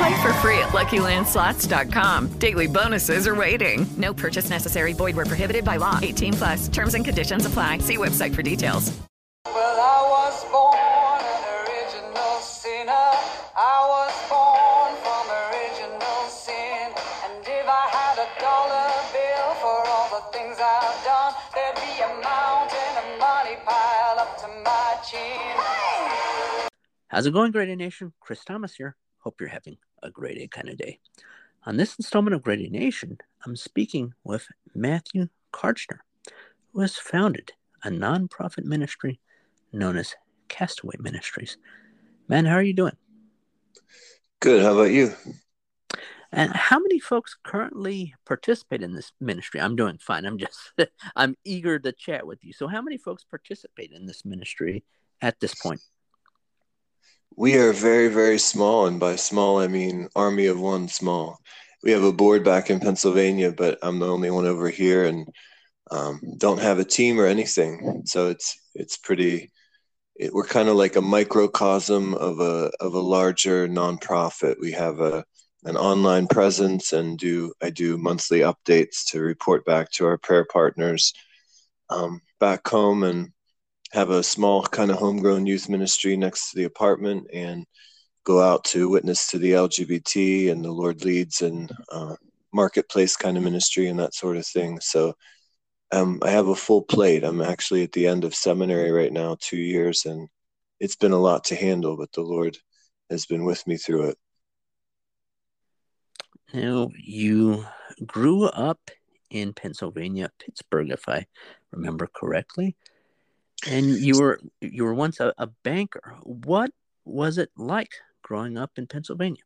Play for free at LuckyLandSlots.com. Daily bonuses are waiting. No purchase necessary. Void where prohibited by law. 18 plus. Terms and conditions apply. See website for details. Well, I was born an original sinner. I was born from original sin. And if I had a dollar bill for all the things I've done, there'd be a mountain of money piled up to my chin. How's it going, Grady Nation? Chris Thomas here. Hope you're having a great day kind of day. On this installment of Grady Nation, I'm speaking with Matthew Karchner, who has founded a nonprofit ministry known as Castaway Ministries. Man, how are you doing? Good. How about you? And how many folks currently participate in this ministry? I'm doing fine. I'm just I'm eager to chat with you. So how many folks participate in this ministry at this point? We are very, very small, and by small I mean army of one small. We have a board back in Pennsylvania, but I'm the only one over here, and um, don't have a team or anything. So it's it's pretty. It, we're kind of like a microcosm of a of a larger nonprofit. We have a an online presence and do I do monthly updates to report back to our prayer partners um, back home and have a small kind of homegrown youth ministry next to the apartment and go out to witness to the LGBT and the Lord leads and uh, marketplace kind of ministry and that sort of thing. So um, I have a full plate. I'm actually at the end of seminary right now, two years, and it's been a lot to handle, but the Lord has been with me through it. Now, you grew up in Pennsylvania, Pittsburgh, if I remember correctly, and you were you were once a, a banker. What was it like growing up in Pennsylvania?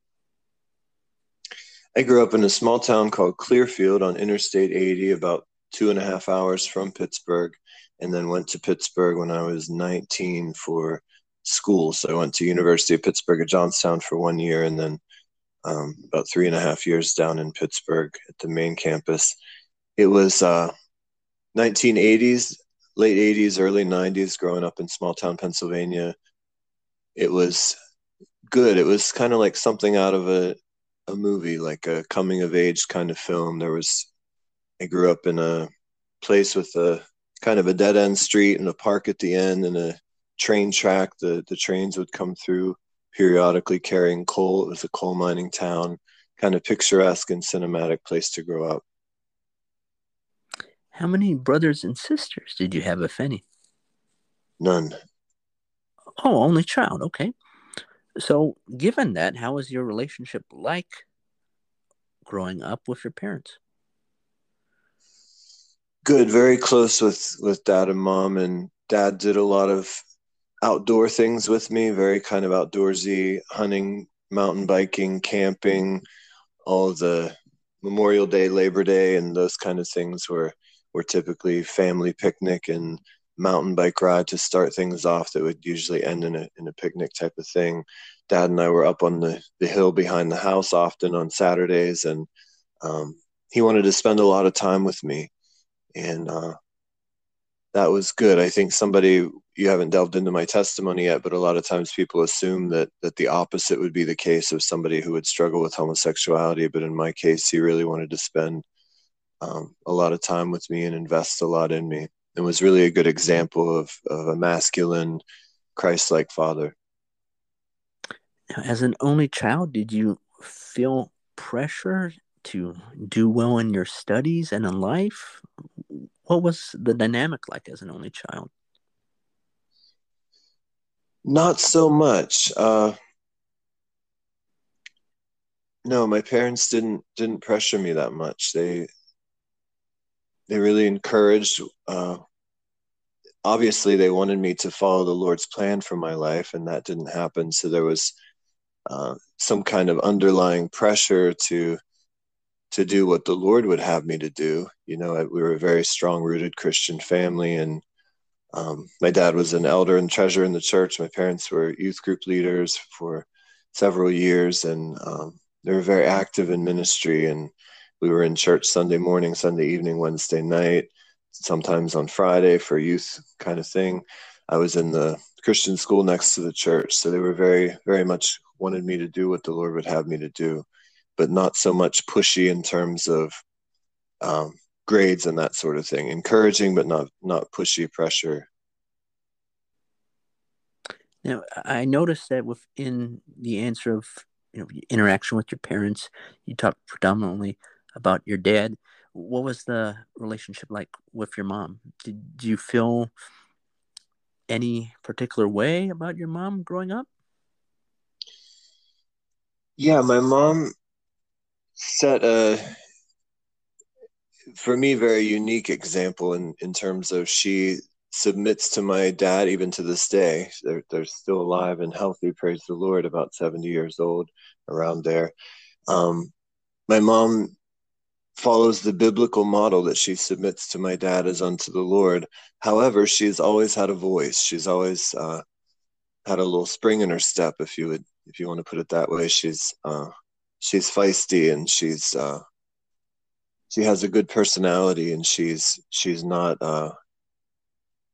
I grew up in a small town called Clearfield on Interstate 80, about two and a half hours from Pittsburgh, and then went to Pittsburgh when I was 19 for school. So I went to University of Pittsburgh at Johnstown for one year, and then um, about three and a half years down in Pittsburgh at the main campus. It was uh, 1980s, late 80s, early 90s, growing up in small town Pennsylvania. It was good. It was kind of like something out of a, a movie, like a coming of age kind of film. There was, I grew up in a place with a kind of a dead end street and a park at the end and a train track. The, the trains would come through periodically carrying coal. It was a coal mining town, kind of picturesque and cinematic place to grow up. How many brothers and sisters did you have, if any? None. Oh, only child. Okay. So, given that, how was your relationship like growing up with your parents? Good, very close with with dad and mom, and dad did a lot of outdoor things with me, very kind of outdoorsy, hunting, mountain biking, camping, all the Memorial Day, Labor Day, and those kind of things were were typically family picnic and mountain bike ride to start things off that would usually end in a in a picnic type of thing. Dad and I were up on the, the hill behind the house often on Saturdays and um, he wanted to spend a lot of time with me and uh, that was good. I think somebody you haven't delved into my testimony yet, but a lot of times people assume that that the opposite would be the case of somebody who would struggle with homosexuality. But in my case, he really wanted to spend um, a lot of time with me and invest a lot in me. It was really a good example of, of a masculine, Christ-like father. As an only child, did you feel pressure to do well in your studies and in life? What was the dynamic like as an only child? Not so much. Uh, no, my parents didn't didn't pressure me that much. They they really encouraged. Uh, obviously, they wanted me to follow the Lord's plan for my life, and that didn't happen. So there was uh, some kind of underlying pressure to to do what the Lord would have me to do. You know, we were a very strong rooted Christian family, and um, my dad was an elder and treasurer in the church. My parents were youth group leaders for several years, and um, they were very active in ministry. And we were in church Sunday morning, Sunday evening, Wednesday night, sometimes on Friday for youth kind of thing. I was in the Christian school next to the church, so they were very, very much wanted me to do what the Lord would have me to do but not so much pushy in terms of um, grades and that sort of thing. Encouraging, but not not pushy pressure. Now, I noticed that within the answer of you know interaction with your parents, you talked predominantly about your dad. What was the relationship like with your mom? Did you feel any particular way about your mom growing up? Yeah, my mom set a for me very unique example in in terms of she submits to my dad even to this day they're, they're still alive and healthy praise the lord about 70 years old around there um, my mom follows the biblical model that she submits to my dad as unto the lord. However she's always had a voice. She's always uh, had a little spring in her step if you would if you want to put it that way. She's uh, she's feisty and she's uh, she has a good personality and she's she's not uh,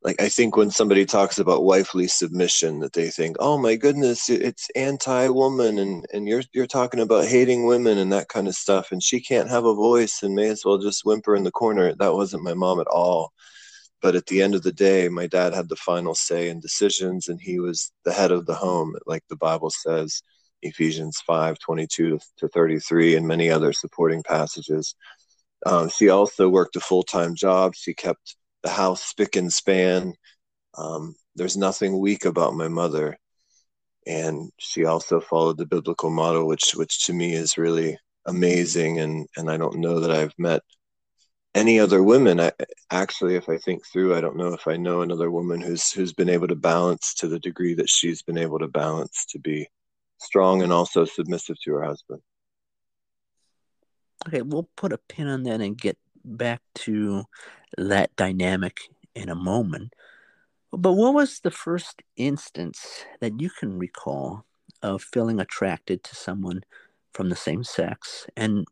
like I think when somebody talks about wifely submission that they think, oh my goodness, it's anti-woman and and you're you're talking about hating women and that kind of stuff and she can't have a voice and may as well just whimper in the corner. That wasn't my mom at all. But at the end of the day, my dad had the final say in decisions and he was the head of the home, like the Bible says. Ephesians 5 22 to 33, and many other supporting passages. Um, she also worked a full time job. She kept the house spick and span. Um, there's nothing weak about my mother. And she also followed the biblical model, which, which to me is really amazing. And, and I don't know that I've met any other women. I, actually, if I think through, I don't know if I know another woman who's, who's been able to balance to the degree that she's been able to balance to be strong and also submissive to her husband. Okay, we'll put a pin on that and get back to that dynamic in a moment. But what was the first instance that you can recall of feeling attracted to someone from the same sex? And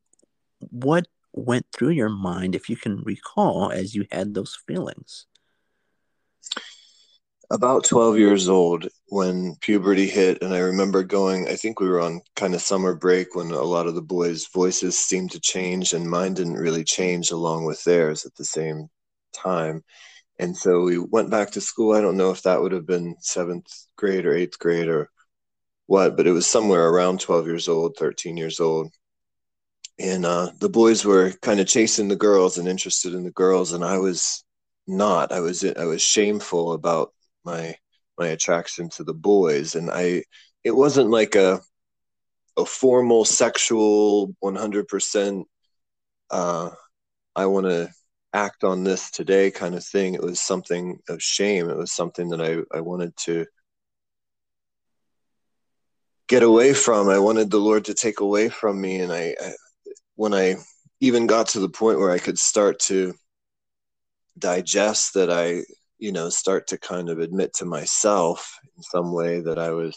what went through your mind, if you can recall, as you had those feelings? About 12 years old when puberty hit and i remember going i think we were on kind of summer break when a lot of the boys voices seemed to change and mine didn't really change along with theirs at the same time. And so we went back to school. I don't know if that would have been seventh grade or eighth grade or what but it was somewhere around 12 years old 13 years old. And uh, the boys were kind of chasing the girls and interested in the girls and i was not. I was i was shameful about my my attraction to the boys. And i it wasn't like a a formal sexual 100% uh i want to act on this today kind of thing. It was something of shame. It was something that i i wanted to get away from. I wanted the lord to take away from me. And I, I when i even got to the point where i could start to digest that i you know start to kind of admit to myself in some way that i was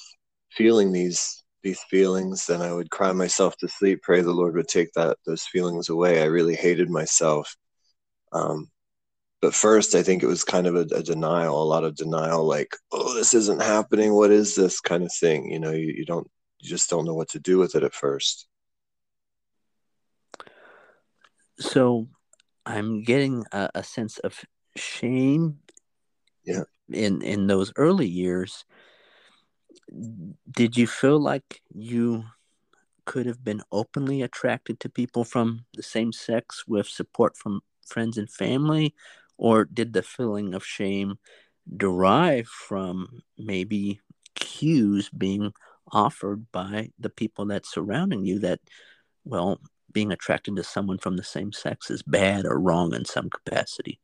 feeling these these feelings then i would cry myself to sleep pray the lord would take that those feelings away. I really hated myself. Um, but first i think it was kind of a, a, denial a lot of denial like oh this isn't happening. What is this? kind of thing you know you, you don't you just don't know what to do with it at first. So i'm getting a, a sense of shame yeah in in those early years did you feel like you could have been openly attracted to people from the same sex with support from friends and family or did the feeling of shame derive from maybe cues being offered by the people that's surrounding you that, well, being attracted to someone from the same sex is bad or wrong in some capacity.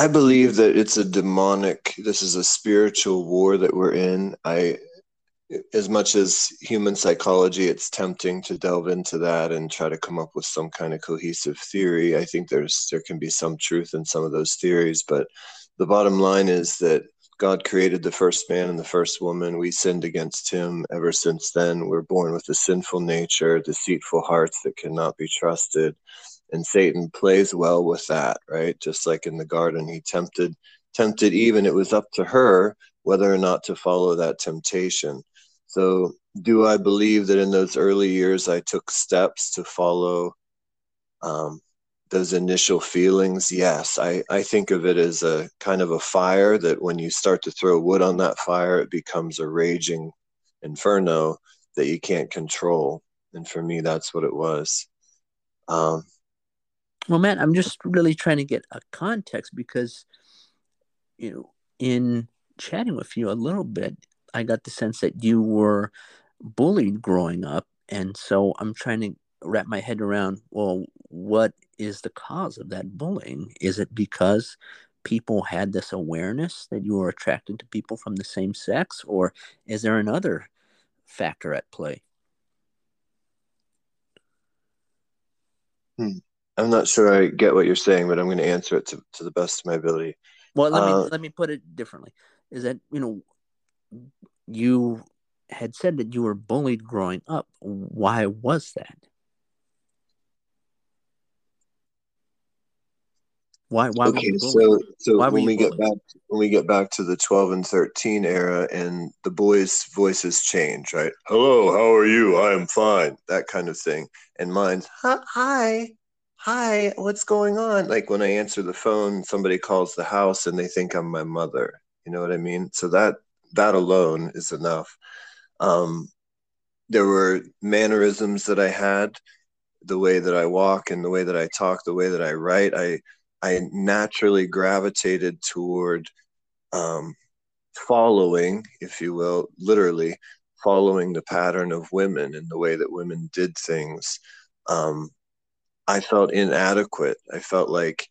I believe that it's a demonic, this is a spiritual war that we're in. I, as much as human psychology, it's tempting to delve into that and try to come up with some kind of cohesive theory. I think there's, there can be some truth in some of those theories, but the bottom line is that God created the first man and the first woman. We sinned against him. Ever since then, we're born with a sinful nature, deceitful hearts that cannot be trusted and Satan plays well with that, right? Just like in the garden, he tempted tempted Eve, and it was up to her whether or not to follow that temptation. So, do I believe that in those early years I took steps to follow um, those initial feelings? Yes, I, I think of it as a kind of a fire that when you start to throw wood on that fire, it becomes a raging inferno that you can't control. And for me, that's what it was. Um, well, Matt, I'm just really trying to get a context because, you know, in chatting with you a little bit, I got the sense that you were bullied growing up. And so I'm trying to wrap my head around well, what is the cause of that bullying? Is it because people had this awareness that you were attracted to people from the same sex, or is there another factor at play? Hmm. I'm not sure I get what you're saying, but I'm going to answer it to, to the best of my ability. Well, let uh, me let me put it differently. Is that you know you had said that you were bullied growing up. Why was that? Why? Why? Okay, so so why when we get back when we get back to the 12 and 13 era, and the boys' voices change, right? Hello, how are you? I am fine. That kind of thing, and mine's hi, hi, what's going on? Like when I answer the phone, somebody calls the house and they think I'm my mother. You know what I mean? So that that alone is enough. Um, there were mannerisms that I had, the way that I walk and the way that I talk, the way that I write. I I naturally gravitated toward um, following, if you will, literally following the pattern of women and the way that women did things. Um, I felt inadequate. I felt like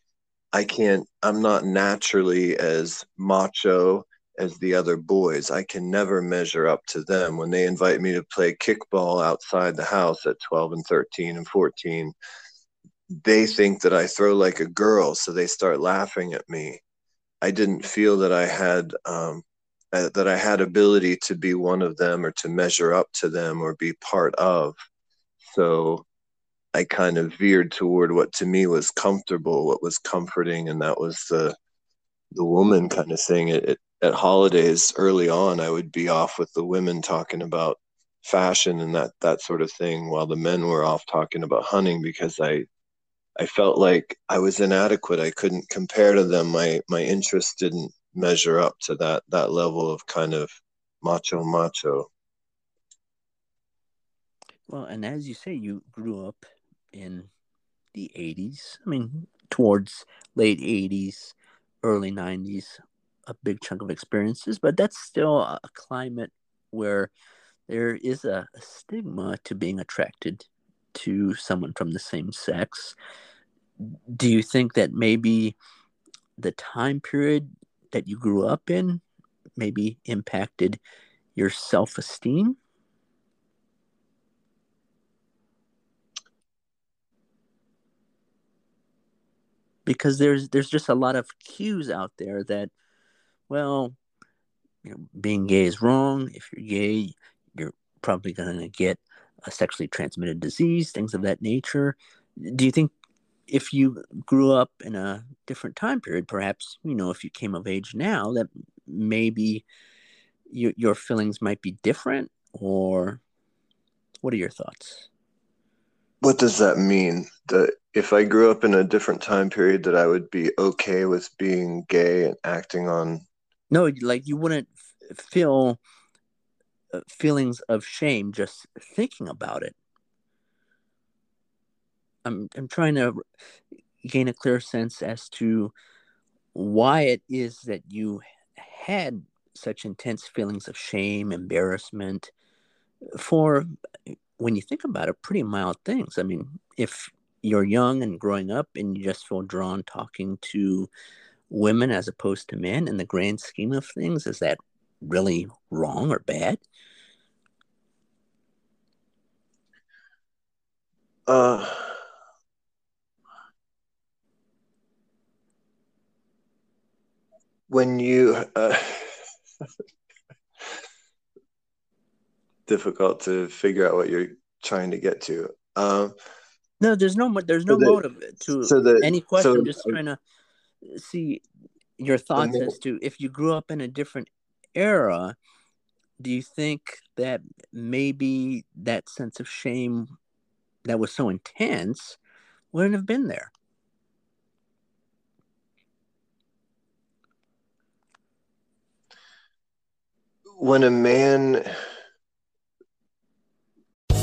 I can't, I'm not naturally as macho as the other boys. I can never measure up to them. When they invite me to play kickball outside the house at 12 and 13 and 14, they think that I throw like a girl, so they start laughing at me. I didn't feel that I had um, uh, that I had ability to be one of them or to measure up to them or be part of. So I kind of veered toward what to me was comfortable, what was comforting, and that was the the woman kind of thing. It, it, at holidays early on, I would be off with the women talking about fashion and that that sort of thing, while the men were off talking about hunting because I I felt like I was inadequate. I couldn't compare to them. My my interest didn't measure up to that that level of kind of macho macho. Well, and as you say, you grew up in the 80s. I mean, towards late 80s, early 90s, a big chunk of experiences, but that's still a climate where there is a, a stigma to being attracted to someone from the same sex. Do you think that maybe the time period that you grew up in maybe impacted your self esteem? Because there's there's just a lot of cues out there that well you know being gay is wrong. If you're gay you're probably going to get a sexually transmitted disease things of that nature. Do you think if you grew up in a different time period perhaps you know if you came of age now that maybe your, your feelings might be different? Or what are your thoughts? What does that mean? That if I grew up in a different time period, that I would be okay with being gay and acting on. No, like you wouldn't feel uh, feelings of shame just thinking about it. I'm I'm trying to gain a clear sense as to why it is that you had such intense feelings of shame, embarrassment for, when you think about it, pretty mild things. I mean, if you're young and growing up and you just feel drawn talking to women as opposed to men in the grand scheme of things, is that really wrong or bad? Uh, when you uh, difficult to figure out what you're trying to get to. Um, no, there's no there's no so the- motive to so the- any question. so- I'm just trying to see your thoughts as to if you grew up in a different era. Do you think that maybe that sense of shame that was so intense wouldn't have been there? when a man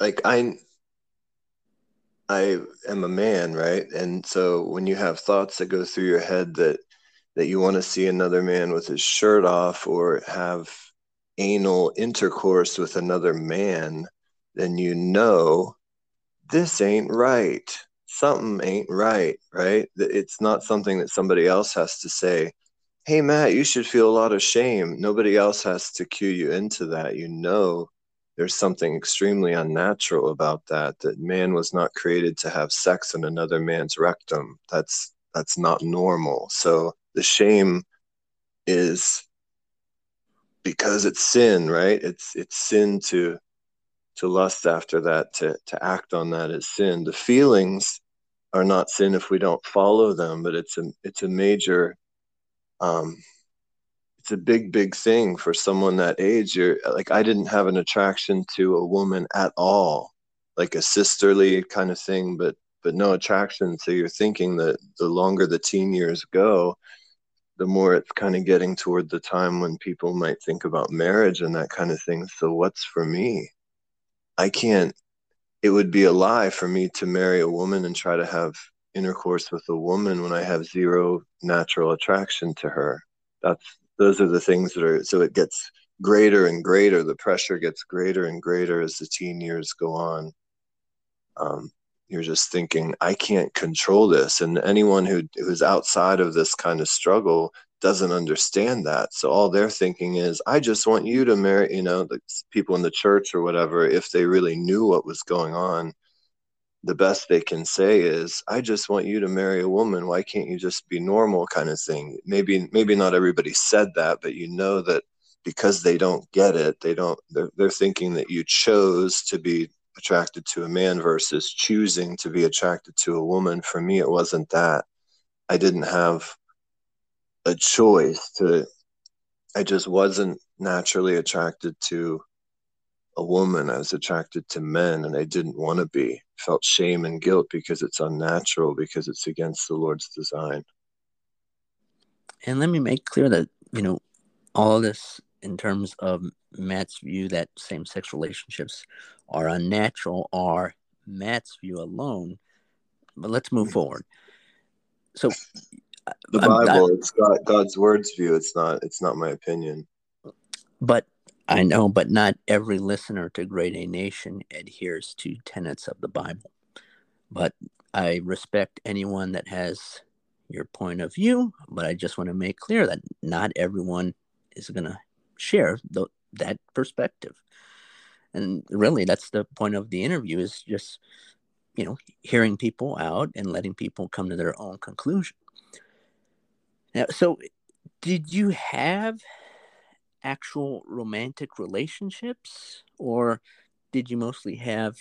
Like I I am a man, right? And so when you have thoughts that go through your head that that you want to see another man with his shirt off or have anal intercourse with another man, then you know this ain't right. Something ain't right, right? It's not something that somebody else has to say, hey, Matt, you should feel a lot of shame. Nobody else has to cue you into that. You know there's something extremely unnatural about that that man was not created to have sex in another man's rectum. That's that's not normal. So the shame is because it's sin right? It's it's sin to to lust after that to to act on that is sin. The feelings are not sin if we don't follow them but it's a it's a major um a big big thing for someone that age. You're like i didn't have an attraction to a woman at all like a sisterly kind of thing but but no attraction. So you're thinking that the longer the teen years go the more it's kind of getting toward the time when people might think about marriage and that kind of thing. So what's for me? I can't it would be a lie for me to marry a woman and try to have intercourse with a woman when i have zero natural attraction to her. That's those are the things that are so it gets greater and greater. The pressure gets greater and greater as the teen years go on. Um, you're just thinking i can't control this. And anyone who who's outside of this kind of struggle doesn't understand that. So all they're thinking is i just want you to marry you know the people in the church or whatever if they really knew what was going on the best they can say is i just want you to marry a woman. Why can't you just be normal? kind of thing. Maybe maybe not everybody said that but you know that because they don't get it they don't they're, they're thinking that you chose to be attracted to a man versus choosing to be attracted to a woman. For me it wasn't that. I didn't have a choice to i just wasn't naturally attracted to a woman i was attracted to men and i didn't want to be felt shame and guilt because it's unnatural because it's against the lord's design And let me make clear that, you know, all this in terms of Matt's view that same sex relationships are unnatural are Matt's view alone. But let's move hmm. forward. So the bible I- it's God, god's words view it's not it's not my opinion but I know, but not every listener to Grady Nation adheres to tenets of the Bible. But I respect anyone that has your point of view, but I just want to make clear that not everyone is going to share the, that perspective. And really, that's the point of the interview is just, you know, hearing people out and letting people come to their own conclusion. Now, so did you have actual romantic relationships or did you mostly have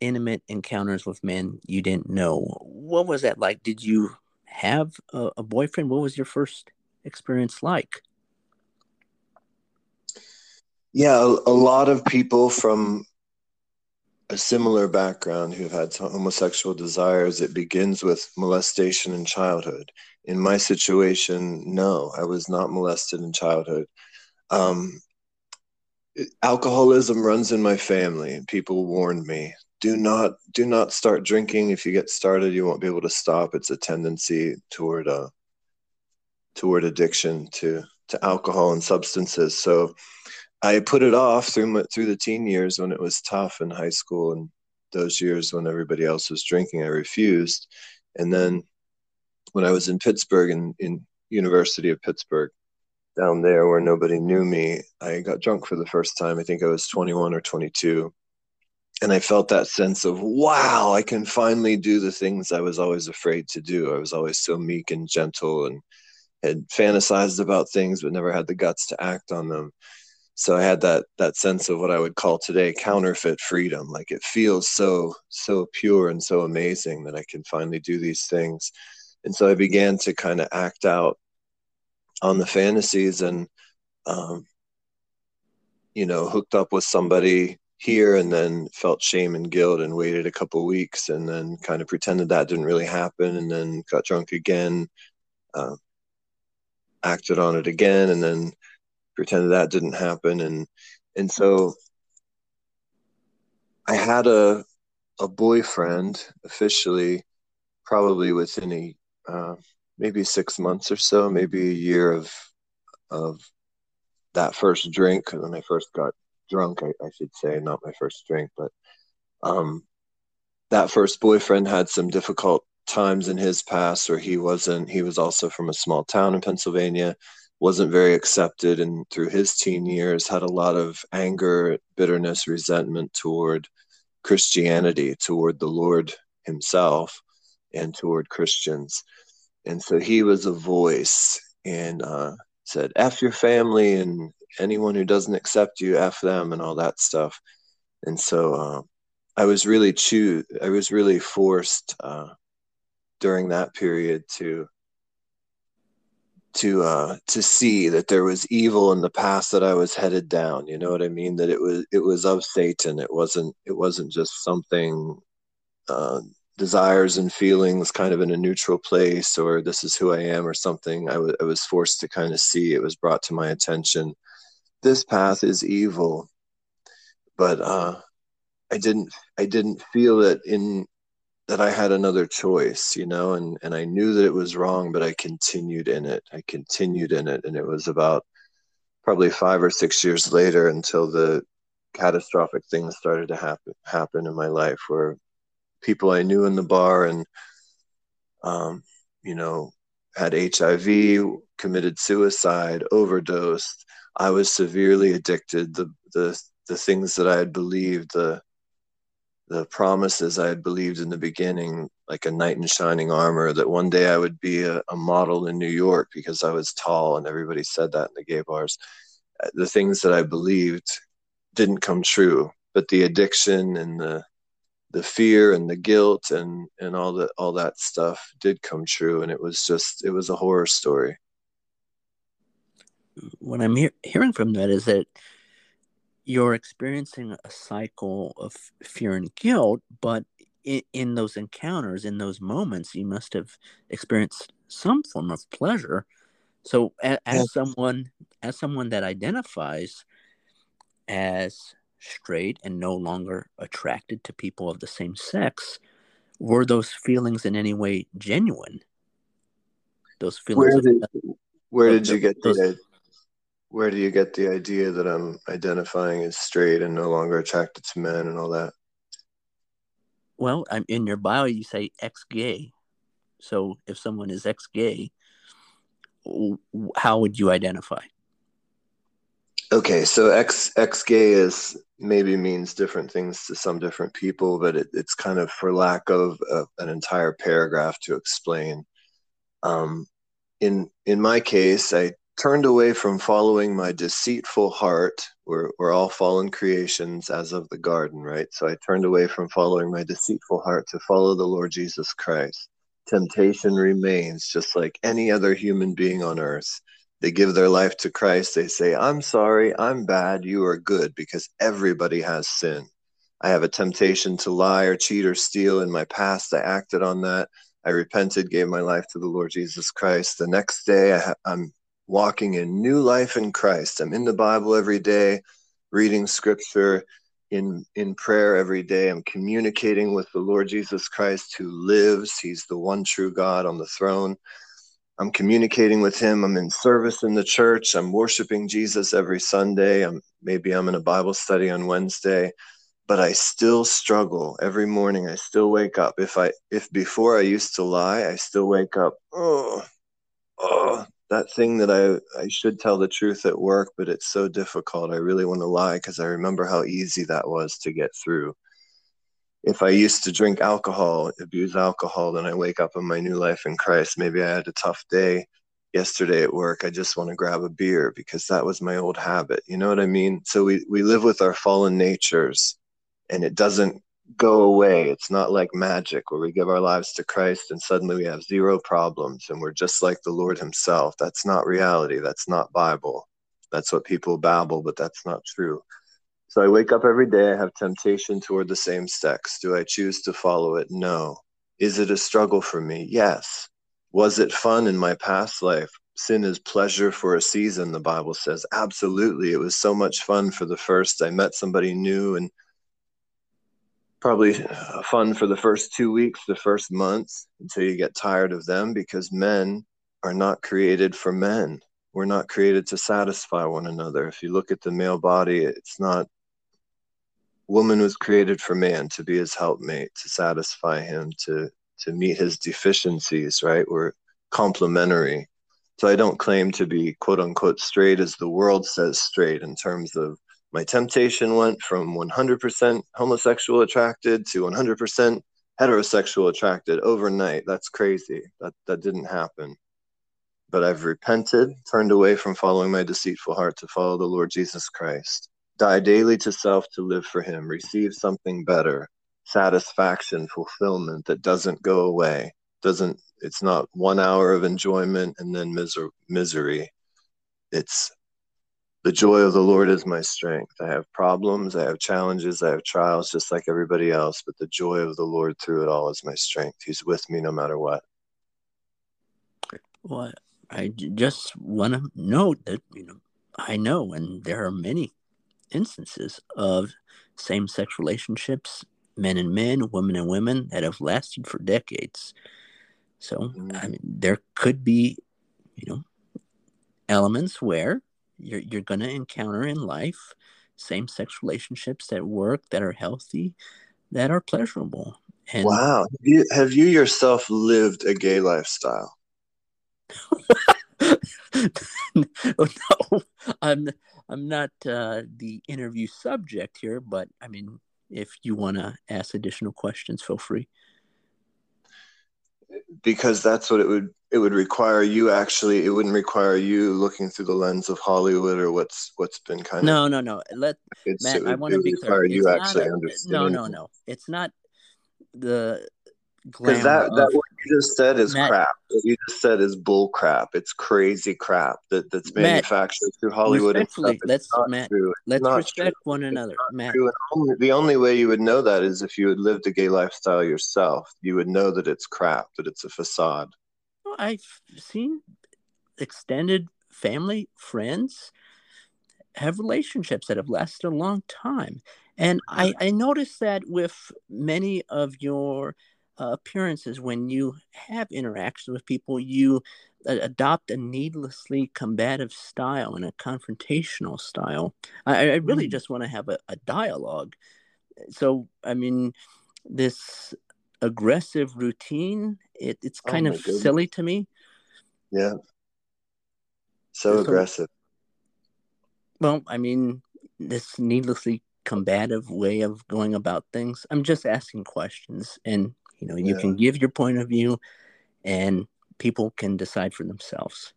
intimate encounters with men you didn't know? What was that like? Did you have a, a boyfriend? What was your first experience like? Yeah, a, a lot of people from a similar background who've had homosexual desires, it begins with molestation in childhood. In my situation, no, I was not molested in childhood. Um, alcoholism runs in my family, and people warned me do not do not start drinking. If you get started, you won't be able to stop. It's a tendency toward a toward addiction to to alcohol and substances. So I put it off through my, through the teen years when it was tough in high school and those years when everybody else was drinking. I refused, and then when I was in Pittsburgh in, in University of Pittsburgh, down there where nobody knew me, I got drunk for the first time. I think I was 21 or 22. And I felt that sense of, wow, I can finally do the things I was always afraid to do. I was always so meek and gentle and had fantasized about things, but never had the guts to act on them. So I had that that sense of what I would call today counterfeit freedom. Like it feels so so pure and so amazing that I can finally do these things. And so I began to kind of act out on the fantasies and um, you know hooked up with somebody here and then felt shame and guilt and waited a couple weeks and then kind of pretended that didn't really happen and then got drunk again uh, acted on it again and then pretended that didn't happen. And and so i had a a boyfriend officially probably within a uh, maybe six months or so, maybe a year of of that first drink when I first got drunk, I, I should say, not my first drink, but um, that first boyfriend had some difficult times in his past where he wasn't he was also from a small town in Pennsylvania wasn't very accepted and through his teen years had a lot of anger bitterness resentment toward Christianity toward the Lord himself and toward Christians. And so he was a voice and uh, said f your family and anyone who doesn't accept you f them and all that stuff. And so uh, i was really choo- i was really forced uh, during that period to to uh to see that there was evil in the path that i was headed down. You know what i mean? That it was it was of satan. It wasn't it wasn't just something uh desires and feelings kind of in a neutral place or this is who I am or something, I, w- I was forced to kind of see it was brought to my attention. This path is evil, but uh, I didn't I didn't feel it in that I had another choice, you know, and and I knew that it was wrong, but I continued in it. I continued in it, and it was about probably five or six years later until the catastrophic things started to happen happen in my life where people I knew in the bar and, um, you know, had HIV, committed suicide, overdosed. I was severely addicted. The the the things that I had believed, the the promises I had believed in the beginning, like a knight in shining armor, that one day I would be a, a model in New York because I was tall, and everybody said that in the gay bars. The things that I believed didn't come true, but the addiction and the the fear and the guilt and and all that all that stuff did come true and it was just it was a horror story. What i'm he- hearing from that is that you're experiencing a cycle of fear and guilt but in, in those encounters in those moments you must have experienced some form of pleasure. So as, as someone as someone that identifies as straight and no longer attracted to people of the same sex, were those feelings in any way genuine? Those feelings. Where did, of, where did you get those, the where do you get the idea that I'm identifying as straight and no longer attracted to men and all that? Well, I'm in your bio. You say ex-gay, So if someone is ex gay, how would you identify? Okay, so ex ex gay is maybe means different things to some different people, but it, it's kind of for lack of, of an entire paragraph to explain. Um, in in my case, I turned away from following my deceitful heart. We're we're all fallen creations as of the garden, right? So I turned away from following my deceitful heart to follow the Lord Jesus Christ. Temptation remains, just like any other human being on earth they give their life to Christ, they say, I'm sorry, I'm bad, you are good, because everybody has sin. I have a temptation to lie or cheat or steal. In my past, I acted on that. I repented, gave my life to the Lord Jesus Christ. The next day, I am walking in new life in Christ. I'm in the Bible every day, reading scripture in, in prayer every day. I'm communicating with the Lord Jesus Christ who lives. He's the one true God on the throne. I'm communicating with him. I'm in service in the church. I'm worshiping Jesus every Sunday. I'm maybe I'm in a Bible study on Wednesday, but I still struggle every morning. I still wake up. If I if before I used to lie, I still wake up. Oh, oh, that thing that I I should tell the truth at work, but it's so difficult. I really want to lie because I remember how easy that was to get through if I used to drink alcohol, abuse alcohol, then I wake up in my new life in Christ. Maybe I had a tough day yesterday at work. I just want to grab a beer because that was my old habit. You know what I mean? So we, we live with our fallen natures and it doesn't go away. It's not like magic where we give our lives to Christ and suddenly we have zero problems and we're just like the Lord Himself. That's not reality. That's not Bible. That's what people babble, but that's not true. So I wake up every day, I have temptation toward the same sex. Do I choose to follow it? No. Is it a struggle for me? Yes. Was it fun in my past life? Sin is pleasure for a season, the Bible says. Absolutely. It was so much fun for the first. I met somebody new and probably uh, fun for the first two weeks, the first month, until you get tired of them because men are not created for men. We're not created to satisfy one another. If you look at the male body, it's not woman was created for man to be his helpmate, to satisfy him, to to meet his deficiencies, right? We're complementary. So I don't claim to be quote unquote straight as the world says straight in terms of my temptation went from 100% homosexual attracted to 100% heterosexual attracted overnight. That's crazy. That that didn't happen. But I've repented, turned away from following my deceitful heart to follow the Lord Jesus Christ die daily to self to live for him receive something better satisfaction fulfillment that doesn't go away doesn't it's not one hour of enjoyment and then miser- misery. It's the joy of the lord is my strength. I have problems i have challenges i have trials just like everybody else but the joy of the lord through it all is my strength. He's with me no matter what. Well i just want to note that you know i know and there are many instances of same sex relationships, men and men, women and women, that have lasted for decades. So, mm. I mean, there could be, you know, elements where you're, you're going to encounter in life same sex relationships that work, that are healthy, that are pleasurable. And wow. Have you, have you yourself lived a gay lifestyle? no, I'm I'm not uh, the interview subject here, but I mean, if you want to ask additional questions, feel free. Because that's what it would it would require you actually. It wouldn't require you looking through the lens of Hollywood or what's what's been kind no, of. No, no, no. Let Matt. Would, I want to be clear. You actually a, No, no, no. It's not the because that, that what you just said is Matt, crap. What you just said is bull crap. It's crazy crap that, that's manufactured Matt, through Hollywood and stuff. let's Matt, let's respect true. one another. Matt. Only, the only way you would know that is if you had lived a gay lifestyle yourself. You would know that it's crap, that it's a facade. Well, I've seen extended family, friends have relationships that have lasted a long time. And I, I noticed that with many of your uh, appearances when you have interactions with people you uh, adopt a needlessly combative style and a confrontational style i, I really mm. just want to have a, a dialogue so i mean this aggressive routine. It, it's Oh kind my of goodness. silly to me. Yeah. So So- aggressive. Well, I mean, this needlessly combative way of going about things. I'm just asking questions, and you know, you Yeah. can give your point of view, and people can decide for themselves.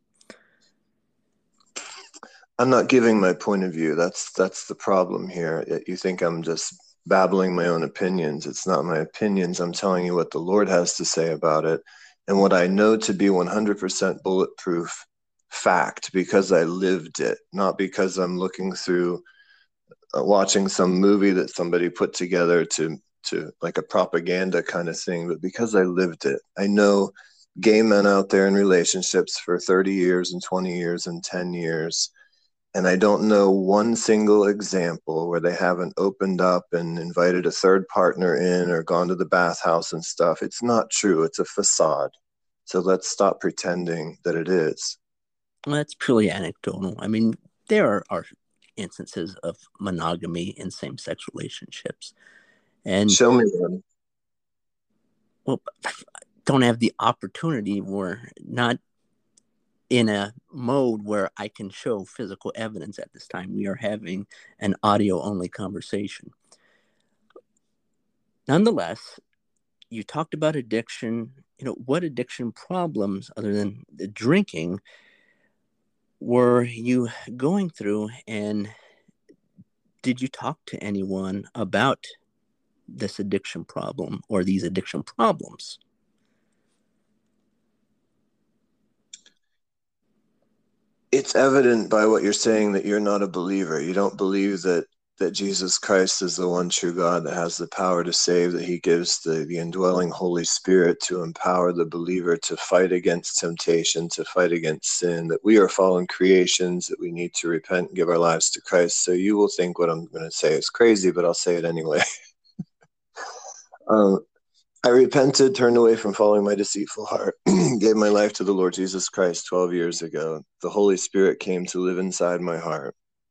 I'm not giving my point of view. That's that's the problem here. You think I'm just babbling my own opinions. It's not my opinions. I'm telling you what the Lord has to say about it and what I know to be 100% bulletproof fact because I lived it, not because I'm looking through uh, watching some movie that somebody put together to to like a propaganda kind of thing, but because I lived it. I know gay men out there in relationships for 30 years and 20 years and 10 years and I don't know one single example where they haven't opened up and invited a third partner in or gone to the bathhouse and stuff. It's not true. It's a facade. So let's stop pretending that it is. Well, that's purely anecdotal. I mean, there are, are instances of monogamy in same-sex relationships, and Show me one. well, don't have the opportunity. We're not in a mode where I can show physical evidence at this time. We are having an audio-only conversation. Nonetheless, you talked about addiction. You know, what addiction problems, other than the drinking, were you going through? And did you talk to anyone about this addiction problem or these addiction problems? It's evident by what you're saying that you're not a believer. You don't believe that that Jesus Christ is the one true God that has the power to save, that he gives the, the indwelling Holy Spirit to empower the believer to fight against temptation, to fight against sin, that we are fallen creations, that we need to repent and give our lives to Christ. So you will think what I'm going to say is crazy, but I'll say it anyway. um, I repented, turned away from following my deceitful heart, gave my life to the Lord Jesus Christ 12 years ago. The Holy Spirit came to live inside my heart.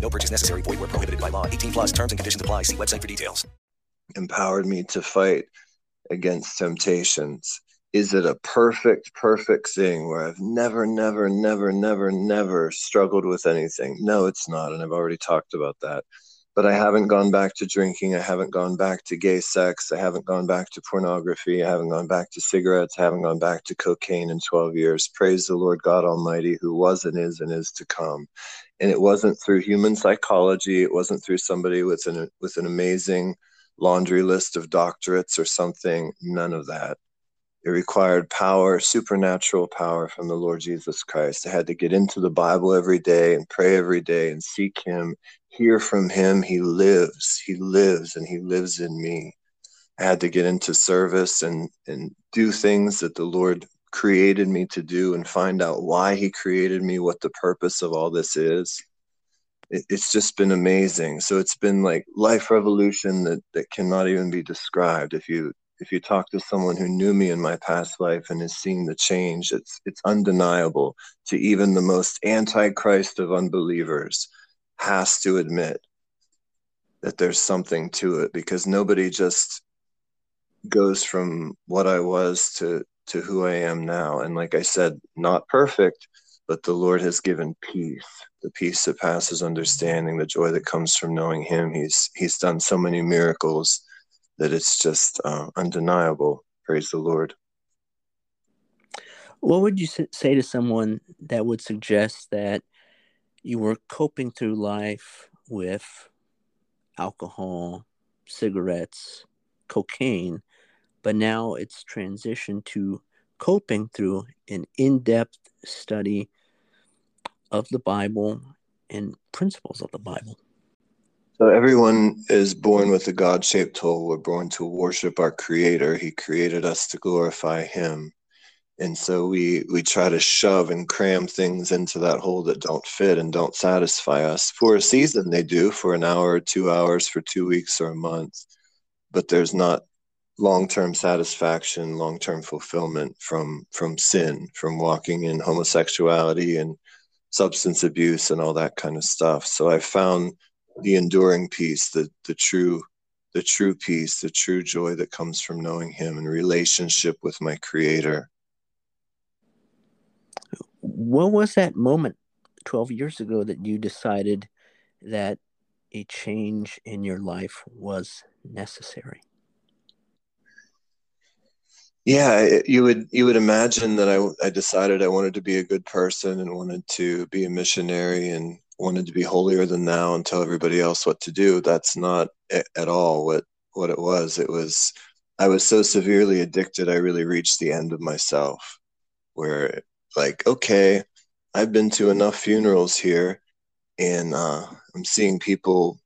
No purchase necessary. Void were prohibited by law. 18 plus terms and conditions apply. See website for details. empowered me to fight against temptations. Is it a perfect, perfect thing where I've never, never, never, never, never struggled with anything? No, it's not. And I've already talked about that. But I haven't gone back to drinking. I haven't gone back to gay sex. I haven't gone back to pornography. I haven't gone back to cigarettes. I haven't gone back to cocaine in 12 years. Praise the Lord God Almighty, who was and is and is to come. And it wasn't through human psychology. It wasn't through somebody with an, with an amazing laundry list of doctorates or something. None of that. It required power, supernatural power from the Lord Jesus Christ. I had to get into the Bible every day and pray every day and seek Him, hear from Him. He lives, He lives, and He lives in me. I had to get into service and, and do things that the Lord created me to do and find out why He created me, what the purpose of all this is it, it's just been amazing. So it's been like life revolution that that cannot even be described. If you if you talk to someone who knew me in my past life and has seen the change, it's it's undeniable to even the most antichrist of unbelievers has to admit that there's something to it because nobody just goes from what I was to to who I am now. And like I said, not perfect, but the Lord has given peace, the peace that passes understanding, the joy that comes from knowing Him. He's He's done so many miracles that it's just uh, undeniable. Praise the Lord. What would you say to someone that would suggest that you were coping through life with alcohol, cigarettes, cocaine, but now it's transitioned to coping through an in depth study of the Bible and principles of the Bible? So everyone is born with a God-shaped hole. We're born to worship our Creator. He created us to glorify Him, and so we we try to shove and cram things into that hole that don't fit and don't satisfy us. For a season, they do. For an hour, or two hours, for two weeks or a month, but there's not long-term satisfaction, long-term fulfillment from from sin, from walking in homosexuality and substance abuse and all that kind of stuff. So I found the enduring peace, the the true the true peace, the true joy that comes from knowing him and relationship with my creator. What was that moment 12 years ago that you decided that a change in your life was necessary? Yeah, you would you would imagine that I I decided I wanted to be a good person and wanted to be a missionary and wanted to be holier than thou and tell everybody else what to do. That's not at all what what it was. It was I was so severely addicted I really reached the end of myself where like okay, I've been to enough funerals here and uh, I'm seeing people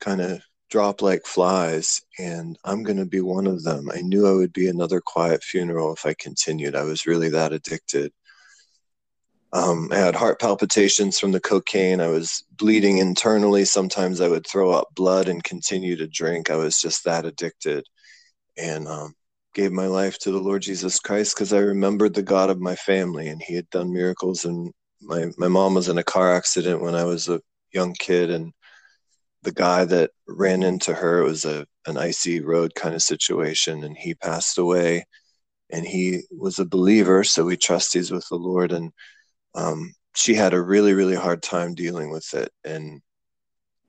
kind of drop like flies, and I'm going to be one of them. I knew I would be another quiet funeral if I continued. I was really that addicted. Um, I had heart palpitations from the cocaine. I was bleeding internally. Sometimes I would throw up blood and continue to drink. I was just that addicted. And um, gave my life to the Lord Jesus Christ because I remembered the God of my family and He had done miracles. And my, my mom was in a car accident when I was a young kid. And the guy that ran into her it was a an icy road kind of situation and he passed away. And he was a believer so we trust he's with the lord. And um, she had a really really hard time dealing with it. And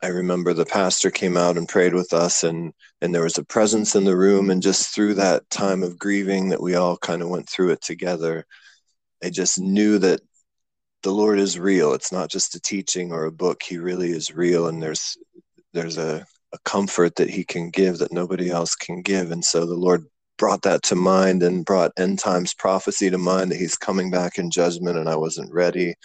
i remember the pastor came out and prayed with us and and there was a presence in the room. And just through that time of grieving that we all kind of went through it together i just knew that the lord is real. It's not just a teaching or a book. He really is real. And there's there's a, a comfort that he can give that nobody else can give. And so the Lord brought that to mind and brought end times prophecy to mind that he's coming back in judgment and I wasn't ready.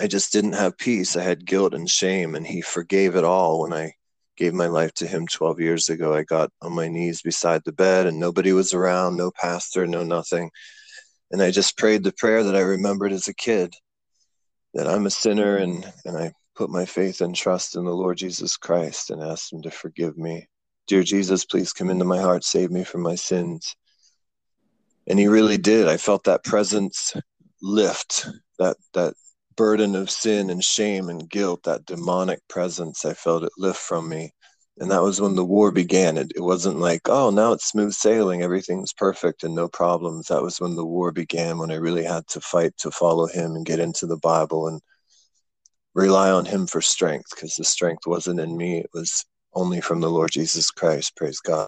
I just didn't have peace. I had guilt and shame, and he forgave it all when I gave my life to him 12 years ago. I got on my knees beside the bed, and nobody was around no pastor, no nothing. And I just prayed the prayer that I remembered as a kid that I'm a sinner and, and I put my faith and trust in the Lord Jesus Christ and ask Him to forgive me. Dear Jesus, please come into my heart, save me from my sins. And He really did. I felt that presence lift, that that burden of sin and shame and guilt, that demonic presence. I felt it lift from me. And that was when the war began. It, it wasn't like, oh, now it's smooth sailing, everything's perfect and no problems. That was when the war began, when I really had to fight to follow him and get into the Bible and rely on him for strength because the strength wasn't in me it was only from the lord jesus christ praise god.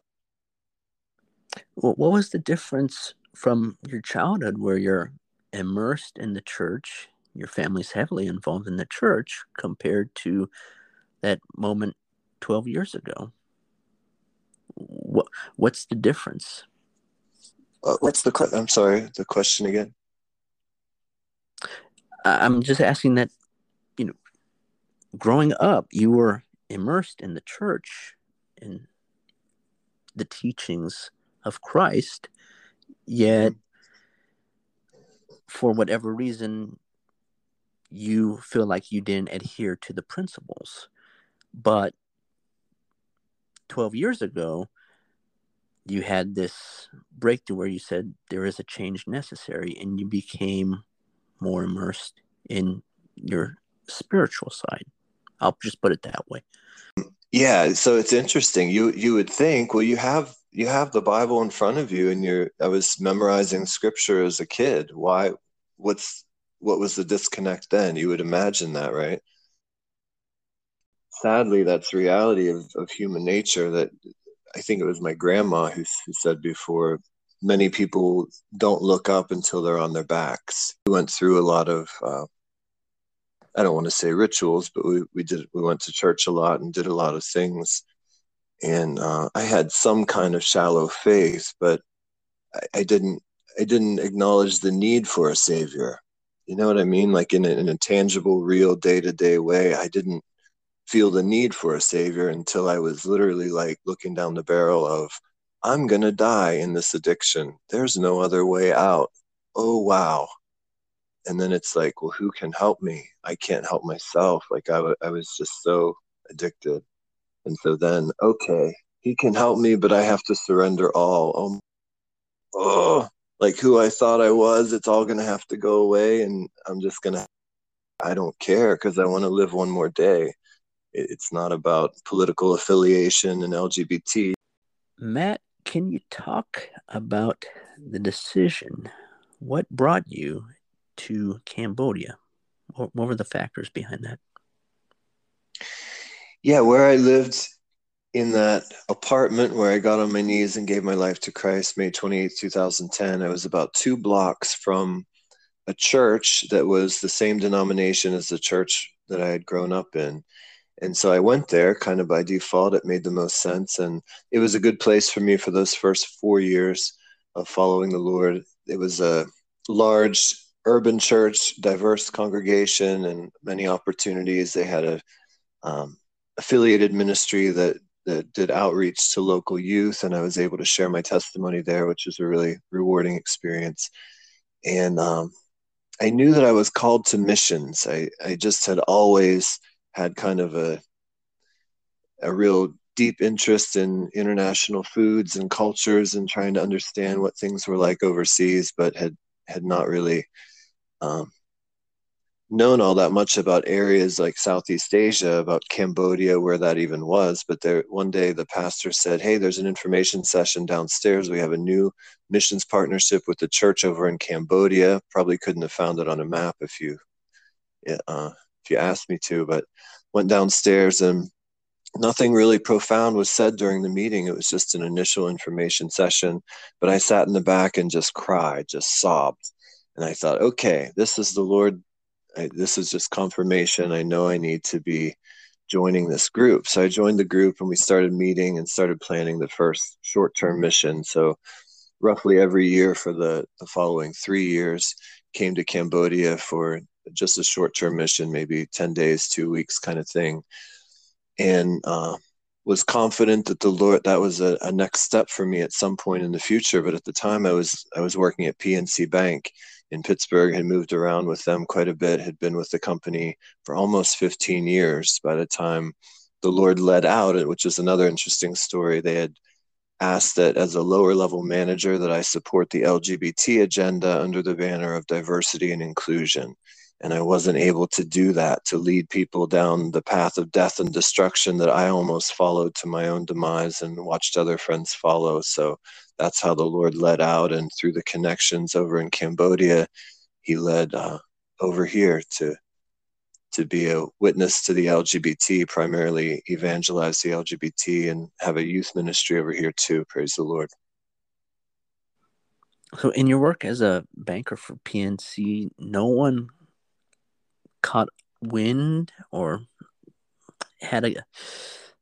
What was the difference from your childhood? Where you're immersed in the church? Your family's heavily involved in the church compared to that moment 12 years ago. What what's the difference? Uh, what's the i'm sorry the question again? I'm just asking that growing up, you were immersed in the church, in the teachings of Christ, yet for whatever reason, you feel like you didn't adhere to the principles. But 12 years ago, you had this breakthrough where you said there is a change necessary and you became more immersed in your spiritual side. I'll just put it that way. Yeah, so it's interesting. You you would think, well, you have you have the Bible in front of you, and you're. I was memorizing scripture as a kid. Why? What's what was the disconnect then? You would imagine that, right? Sadly, that's reality of, of human nature. That I think it was my grandma who, who said before, many people don't look up until they're on their backs. We went through a lot of, uh, I don't want to say rituals, but we, we did, we went to church a lot and did a lot of things. And uh, I had some kind of shallow faith, but I, I didn't, I didn't acknowledge the need for a savior. You know what I mean? Like in a, in a tangible, real day to day way, I didn't feel the need for a savior until I was literally like looking down the barrel of, I'm to die in this addiction. There's no other way out. Oh, wow. And then it's like, well, who can help me? I can't help myself. Like I, w- I was just so addicted. And so then, okay, he can help me, but I have to surrender all. Oh, like who I thought I was, it's all to have to go away. And I'm just to, I don't care because I want to live one more day. It's not about political affiliation and LGBT. Matt, can you talk about the decision? What brought you to Cambodia? What, what were the factors behind that? Yeah, where I lived in that apartment where I got on my knees and gave my life to Christ, May 28, 2010, I was about two blocks from a church that was the same denomination as the church that I had grown up in. And so I went there kind of by default. It made the most sense. And it was a good place for me for those first four years of following the Lord. It was a large urban church, diverse congregation, and many opportunities. They had a um, affiliated ministry that that did outreach to local youth, and I was able to share my testimony there, which was a really rewarding experience. And um, I knew that I was called to missions. I, I just had always had kind of a a real deep interest in international foods and cultures and trying to understand what things were like overseas, but had had not really um, known all that much about areas like Southeast Asia, about Cambodia, where that even was. But there, one day the pastor said, "Hey, there's an information session downstairs. We have a new missions partnership with the church over in Cambodia. Probably couldn't have found it on a map if you, uh, if you asked me to, but went downstairs and." Nothing really profound was said during the meeting. It was just an initial information session. But I sat in the back and just cried, just sobbed. And I thought, okay, this is the Lord I, this is just confirmation. I know I need to be joining this group. So I joined the group and we started meeting and started planning the first short term mission. So, roughly every year for the, the following three years, came to Cambodia for just a short term mission, maybe 10 days, two weeks kind of thing. And uh, was confident that the Lord, that was a, a next step for me at some point in the future. But at the time, I was, I was working at PNC Bank in Pittsburgh, had moved around with them quite a bit, had been with the company for almost 15 years by the time the Lord led out, which is another interesting story. They had asked that as a lower level manager that I support the LGBT agenda under the banner of diversity and inclusion. And I wasn't able to do that to lead people down the path of death and destruction that I almost followed to my own demise and watched other friends follow. So that's how the Lord led out, and through the connections over in Cambodia, He led uh, over here to to be a witness to the LGBT, primarily evangelize the LGBT, and have a youth ministry over here too. Praise the Lord. So, in your work as a banker for PNC, no one caught wind or had a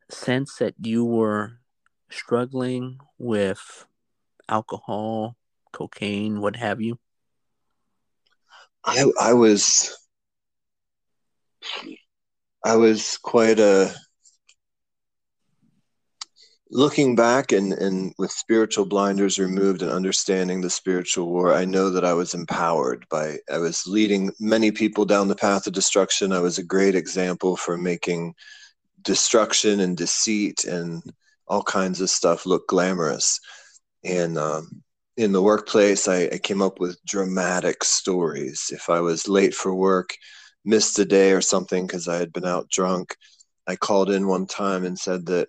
sense that you were struggling with alcohol, cocaine, what have you? I I was I was quite a looking back and, and with spiritual blinders removed and understanding the spiritual war, I know that I was empowered by I was leading many people down the path of destruction. I was a great example for making destruction and deceit and all kinds of stuff look glamorous and um, in the workplace I, I, came up with dramatic stories if i was late for work missed a day or something because i had been out drunk i called in one time and said that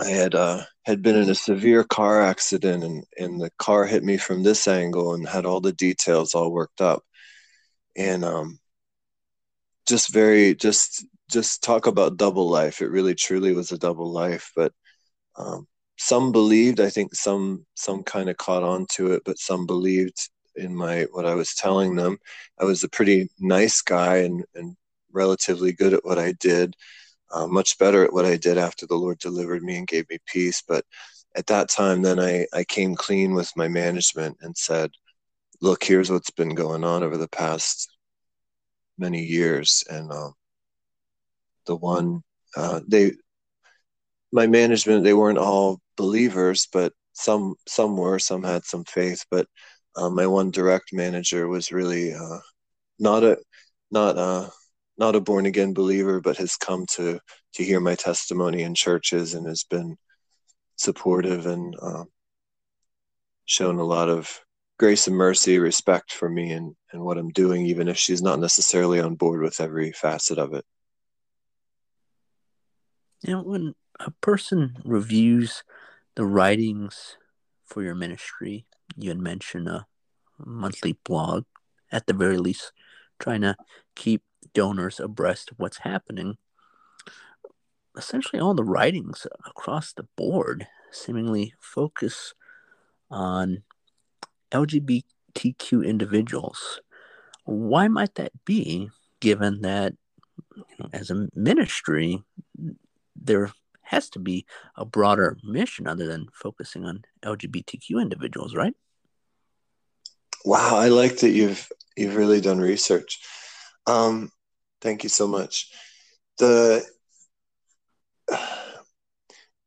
i had uh, had been in a severe car accident and, and the car hit me from this angle and had all the details all worked up and um, just very just just talk about double life it really truly was a double life but um, some believed. I think some some kind of caught on to it, but some believed in my what I was telling them. I was a pretty nice guy and and relatively good at what I did, uh, much better at what I did after the Lord delivered me and gave me peace. But at that time, then I I came clean with my management and said, "Look, here's what's been going on over the past many years," and um, the one uh, they my management they weren't all believers but some some were some had some faith but uh, my one direct manager was really uh, not a not a not a born again believer but has come to to hear my testimony in churches and has been supportive and uh, shown a lot of grace and mercy respect for me and and what i'm doing even if she's not necessarily on board with every facet of it. Know, when a person reviews the writings for your ministry, you had mentioned a monthly blog, at the very least, trying to keep donors abreast of what's happening. Essentially, all the writings across the board seemingly focus on LGBTQ individuals. Why might that be, given that you know, as a ministry, there has to be a broader mission other than focusing on LGBTQ individuals, right? Wow, I like that you've you've really done research. Um, thank you so much. The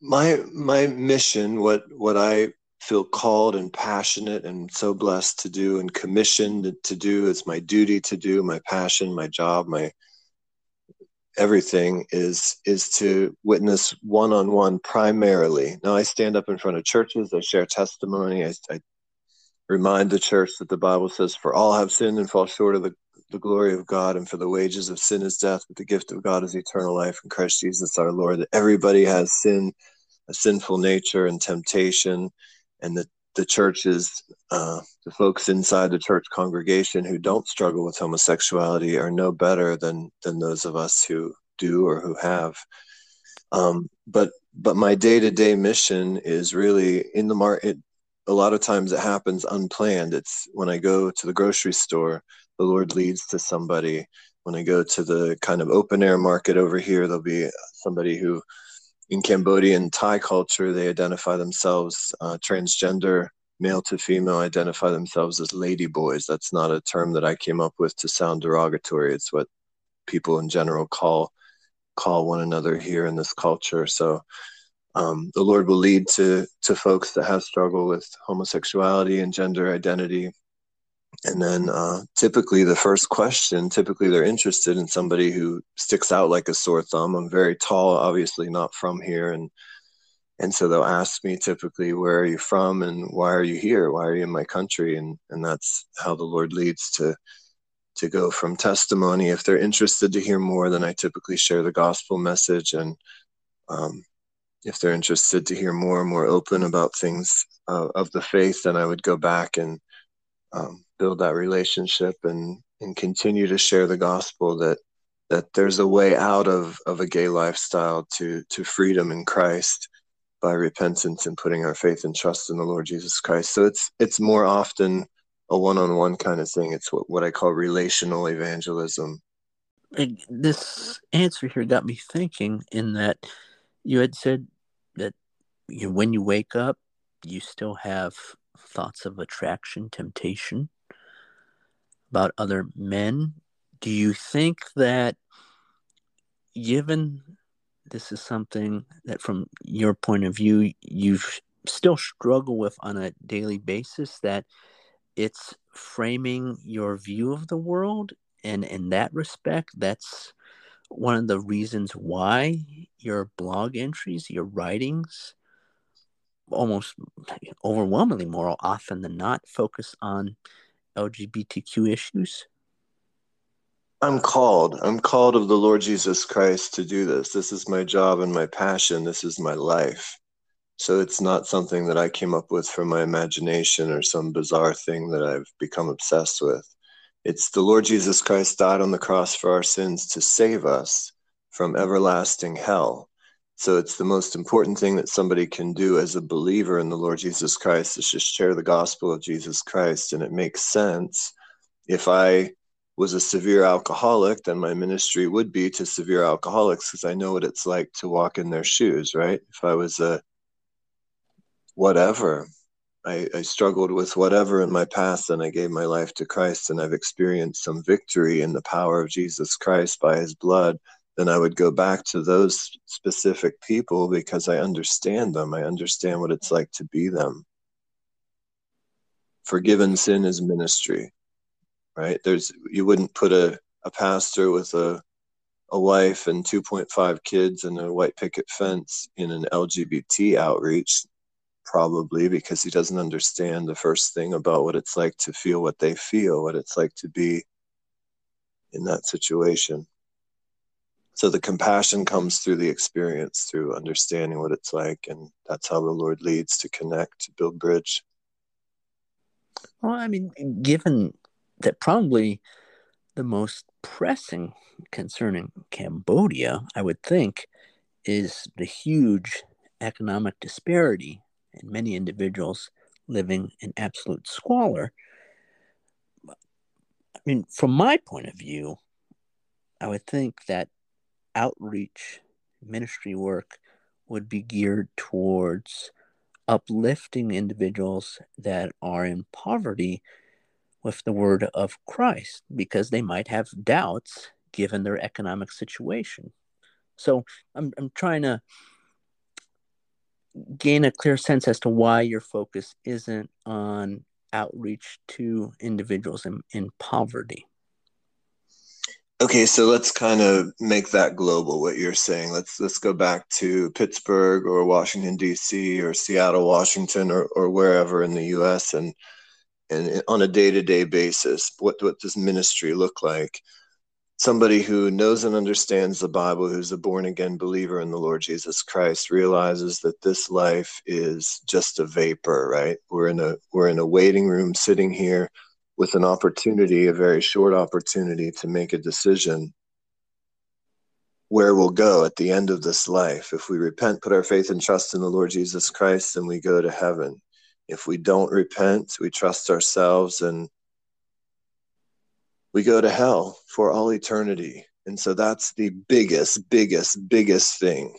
my my mission, what what I feel called and passionate and so blessed to do and commissioned to do, it's my duty to do, my passion, my job, my everything is is to witness one-on-one primarily now i stand up in front of churches i share testimony I, I, remind the church that the bible says for all have sinned and fall short of the, the glory of god and for the wages of sin is death but the gift of god is eternal life in christ jesus our lord that everybody has sin a sinful nature and temptation and that the churches, uh, the folks inside the church congregation who don't struggle with homosexuality are no better than than those of us who do or who have. Um, but but my day to day mission is really in the market. A lot of times it happens unplanned. It's when I go to the grocery store, the Lord leads to somebody. When I go to the kind of open air market over here, there'll be somebody who in Cambodian Thai culture, they identify themselves uh, transgender, male to female, identify themselves as lady boys. That's not a term that I came up with to sound derogatory. It's what people in general call call one another here in this culture. So um, the Lord will lead to to folks that have struggled with homosexuality and gender identity and then uh, typically the first question typically they're interested in somebody who sticks out like a sore thumb. I'm very tall obviously not from here. And and so they'll ask me typically where are you from? And why are you here? Why are you in my country? And and that's how the lord leads to to go from testimony. If they're interested to hear more then i typically share the gospel message. And um, if they're interested to hear more and more open about things uh, of the faith then i would go back and um, build that relationship and and continue to share the gospel that that there's a way out of of a gay lifestyle to to freedom in Christ by repentance and putting our faith and trust in the Lord Jesus Christ. So it's it's more often a one-on-one kind of thing. It's what, what I call relational evangelism. This answer here got me thinking in that you had said that you, when you wake up, you still have thoughts of attraction, temptation about other men. Do you think that, given this is something that, from your point of view, you still struggle with on a daily basis, that it's framing your view of the world? And in that respect, that's one of the reasons why your blog entries, your writings, almost overwhelmingly more often than not focus on LGBTQ issues? I'm called. I'm called of the Lord Jesus Christ to do this. This is my job and my passion. This is my life. So it's not something that I came up with from my imagination or some bizarre thing that I've become obsessed with. It's the Lord Jesus Christ died on the cross for our sins to save us from everlasting hell So it's the most important thing that somebody can do as a believer in the Lord Jesus Christ is just share the gospel of Jesus Christ. And it makes sense. If I was a severe alcoholic, then my ministry would be to severe alcoholics because I know what it's like to walk in their shoes, right? If I was a whatever, I, I struggled with whatever in my past, and I gave my life to Christ, and I've experienced some victory in the power of Jesus Christ by his blood, then I would go back to those specific people because I understand them. I understand what it's like to be them. Forgiven sin is ministry, right? There's you wouldn't put a, a pastor with a a wife and 2.5 kids and a white picket fence in an LGBT outreach probably because he doesn't understand the first thing about what it's like to feel what they feel, what it's like to be in that situation. So the compassion comes through the experience, through understanding what it's like, and that's how the Lord leads to connect, to build bridge. Well, I mean, given that probably the most pressing concern in Cambodia, I would think, is the huge economic disparity and many individuals living in absolute squalor. I mean, from my point of view, I would think that outreach ministry work would be geared towards uplifting individuals that are in poverty with the word of Christ because they might have doubts given their economic situation. So I'm, I'm trying to gain a clear sense as to why your focus isn't on outreach to individuals in, in poverty. Okay, so let's kind of make that global what you're saying. Let's let's go back to Pittsburgh or Washington D.C. or Seattle, Washington or, or wherever in the U.S. and and on a day-to-day basis, what what does ministry look like? somebody who knows and understands the Bible, who's a born again believer in the Lord Jesus Christ, realizes that this life is just a vapor, right? We're in a we're in a waiting room sitting here with an opportunity, a very short opportunity to make a decision where we'll go at the end of this life. If we repent, put our faith and trust in the Lord Jesus Christ, then we go to heaven. If we don't repent, we trust ourselves and we go to hell for all eternity. And so that's the biggest, biggest, biggest thing.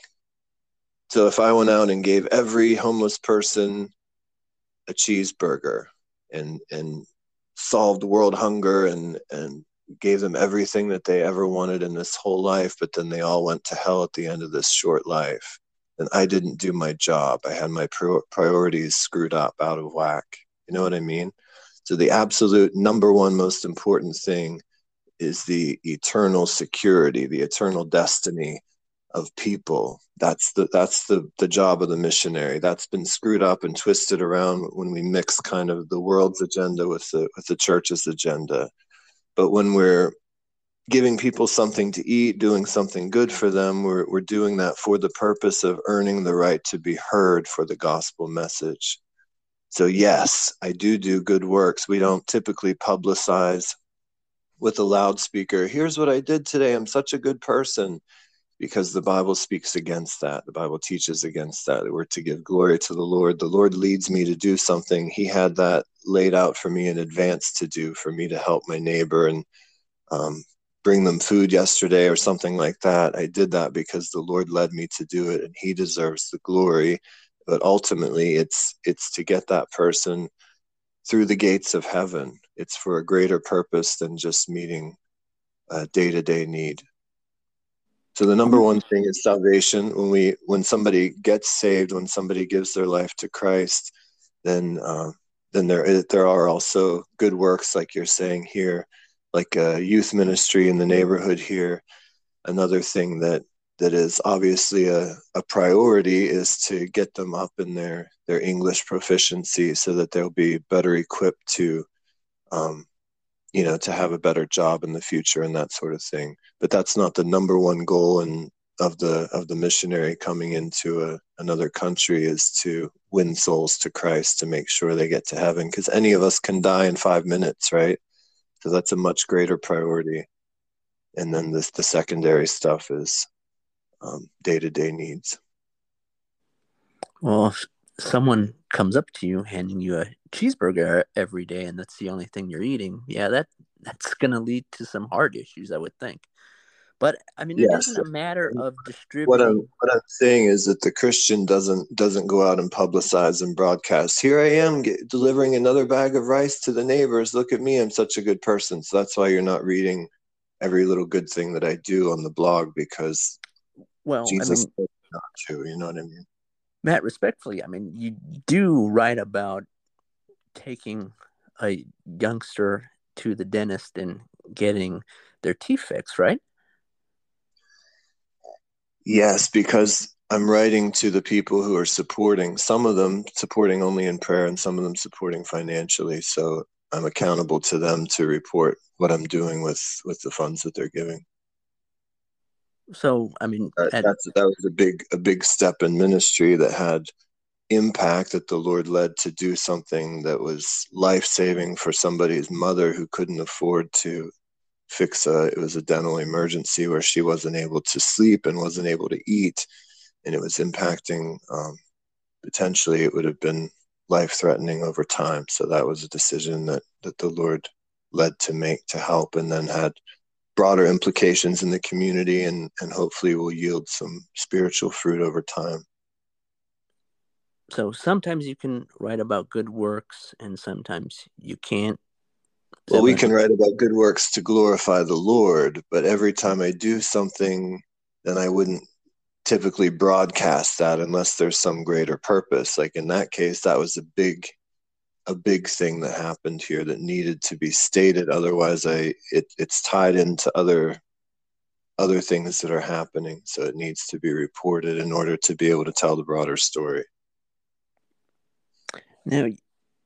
So if I went out and gave every homeless person a cheeseburger and and solved world hunger and and gave them everything that they ever wanted in this whole life, but then they all went to hell at the end of this short life. and I didn't do my job. I had my priorities screwed up, out of whack. You know what I mean? So the absolute number one most important thing is the eternal security, the eternal destiny of people. That's the that's the the job of the missionary. That's been screwed up and twisted around when we mix kind of the world's agenda with the with the church's agenda. But when we're giving people something to eat, doing something good for them, we're we're doing that for the purpose of earning the right to be heard for the gospel message. So, yes, I do do good works. We don't typically publicize with a loudspeaker, here's what I did today. I'm such a good person because the Bible speaks against that. The Bible teaches against that. We're to give glory to the Lord. The Lord leads me to do something. He had that laid out for me in advance to do, for me to help my neighbor and um, bring them food yesterday or something like that. I did that because the Lord led me to do it and He deserves the glory but ultimately it's it's to get that person through the gates of heaven it's for a greater purpose than just meeting a day-to-day need so the number one thing is salvation. When we when somebody gets saved when somebody gives their life to christ then uh, then there there are also good works like you're saying here like a youth ministry in the neighborhood here. Another thing that that is obviously a, a priority is to get them up in their their English proficiency so that they'll be better equipped to um, you know to have a better job in the future and that sort of thing. But that's not the number one goal and of the of the missionary coming into a, another country is to win souls to Christ to make sure they get to heaven because any of us can die in five minutes right? So that's a much greater priority. And then this the secondary stuff is day to day needs. Well, someone comes up to you handing you a cheeseburger every day and that's the only thing you're eating, yeah, that that's going to lead to some heart issues, I would think. But I mean, it Yes. isn't a matter of distributing. What I'm what I'm saying is that the Christian doesn't doesn't go out and publicize and broadcast. Here I am get, delivering another bag of rice to the neighbors. Look at me, I'm such a good person. So that's why you're not reading every little good thing that I do on the blog because well, Jesus I mean, not true. You know what I mean? Matt, respectfully, I mean, you do write about taking a youngster to the dentist and getting their teeth fixed, right? Yes, because I'm writing to the people who are supporting, some of them supporting only in prayer and some of them supporting financially. So I'm accountable to them to report what I'm doing with with the funds that they're giving. So, I mean, That, at- that's that was a big a big step in ministry that had impact that the Lord led to do something that was life saving for somebody's mother who couldn't afford to fix a it was a dental emergency where she wasn't able to sleep and wasn't able to eat and it was impacting um, potentially it would have been life threatening over time. So that was a decision that that the lord led to make to help and then had broader implications in the community and and hopefully will yield some spiritual fruit over time. So sometimes you can write about good works and sometimes you can't. well we can write about good works to glorify the lord but every time i do something then i wouldn't typically broadcast that unless there's some greater purpose. Like in that case that was a big a big thing that happened here that needed to be stated otherwise i it, it's tied into other other things that are happening so it needs to be reported in order to be able to tell the broader story Now,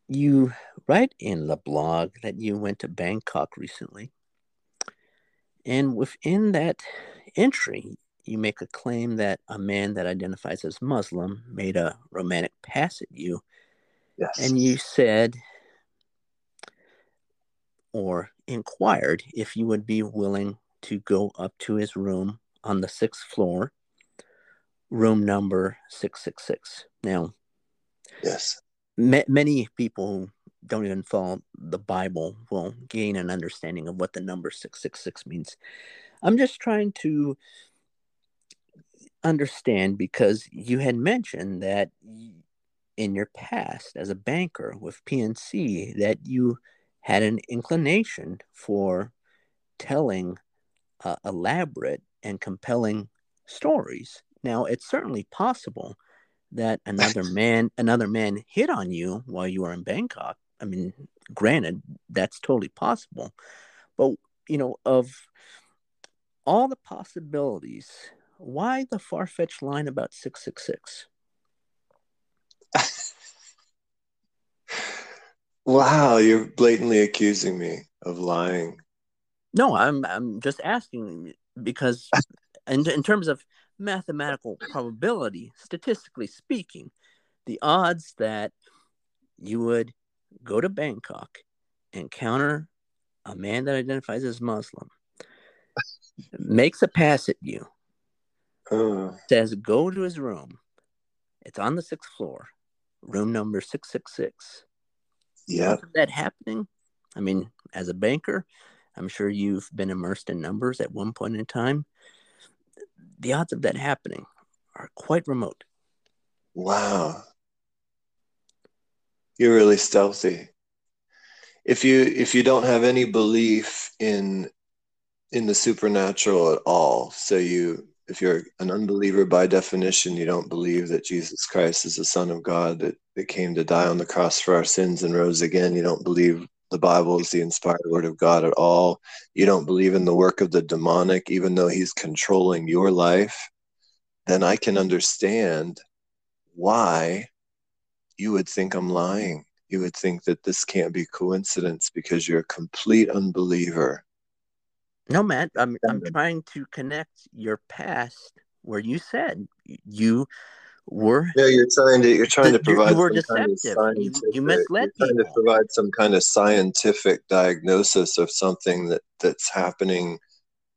you write in the blog that you went to Bangkok recently. And within that entry, you make a claim that a man that identifies as Muslim made a romantic pass at you. Yes. And you said or inquired if you would be willing to go up to his room on the sixth floor, room number 666. Now, yes ma- many people who don't even follow the Bible will gain an understanding of what the number 666 means. I'm just trying to understand because you had mentioned that in your past as a banker with PNC that you had an inclination for telling uh, elaborate and compelling stories. Now, it's certainly possible that another man another man hit on you while you were in Bangkok. I mean, granted, that's totally possible. But, you know, of all the possibilities, why the far-fetched line about 666? Wow you're blatantly accusing me of lying No, I'm I'm just asking because in, in terms of mathematical probability, statistically speaking, the odds that you would go to Bangkok, encounter a man that identifies as Muslim, makes a pass at you, Uh, says go to his room. It's on the sixth floor, room number six six six. Yeah that happening? I mean, as a banker, I'm sure you've been immersed in numbers at one point in time. The odds of that happening are quite remote. Wow. You're really stealthy. If you if you don't have any belief in in the supernatural at all, so you if you're an unbeliever by definition, you don't believe that Jesus Christ is the Son of God that, that came to die on the cross for our sins and rose again. You don't believe the Bible is the inspired word of God at all. You don't believe in the work of the demonic, even though he's controlling your life, then I can understand why you would think I'm lying. You would think that this can't be coincidence because you're a complete unbeliever. No, Matt, I'm I'm trying to connect your past where you said you were Yeah, you're trying to you're trying to You- you provide were some kind of deceptive. You- you scientific- misled you're trying to provide some kind of scientific diagnosis of something that that's happening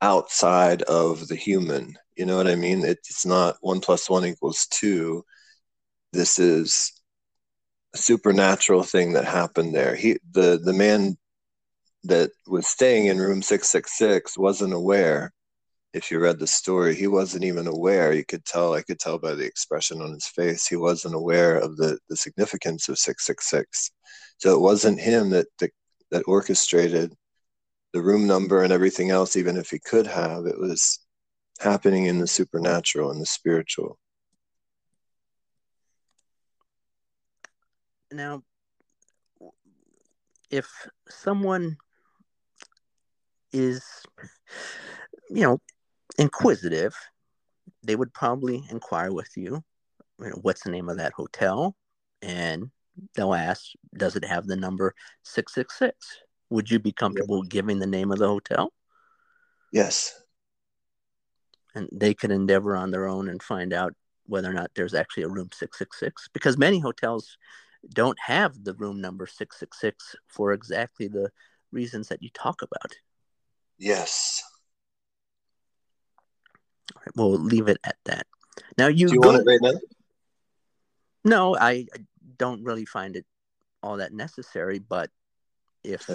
outside of the human. You know what I mean? It's not one plus one equals two. this is a supernatural thing that happened there. He the the man that was staying in room 666 wasn't aware if you read the story he wasn't even aware. You could tell i could tell by the expression on his face he wasn't aware of the the significance of 666 so it wasn't him that that, that orchestrated the room number and everything else even if he could have. It was happening in the supernatural and the spiritual. Now if someone is you know inquisitive they would probably inquire with you, you know, what's the name of that hotel? And they'll ask does it have the number 666 would you be comfortable giving the name of the hotel? Yes. And they could endeavor on their own and find out whether or not there's actually a room 666 because many hotels don't have the room number 666 for exactly the reasons that you talk about yes. We'll leave it at that. Now you, Do you go, want it right now? No I, I don't really find it all that necessary but if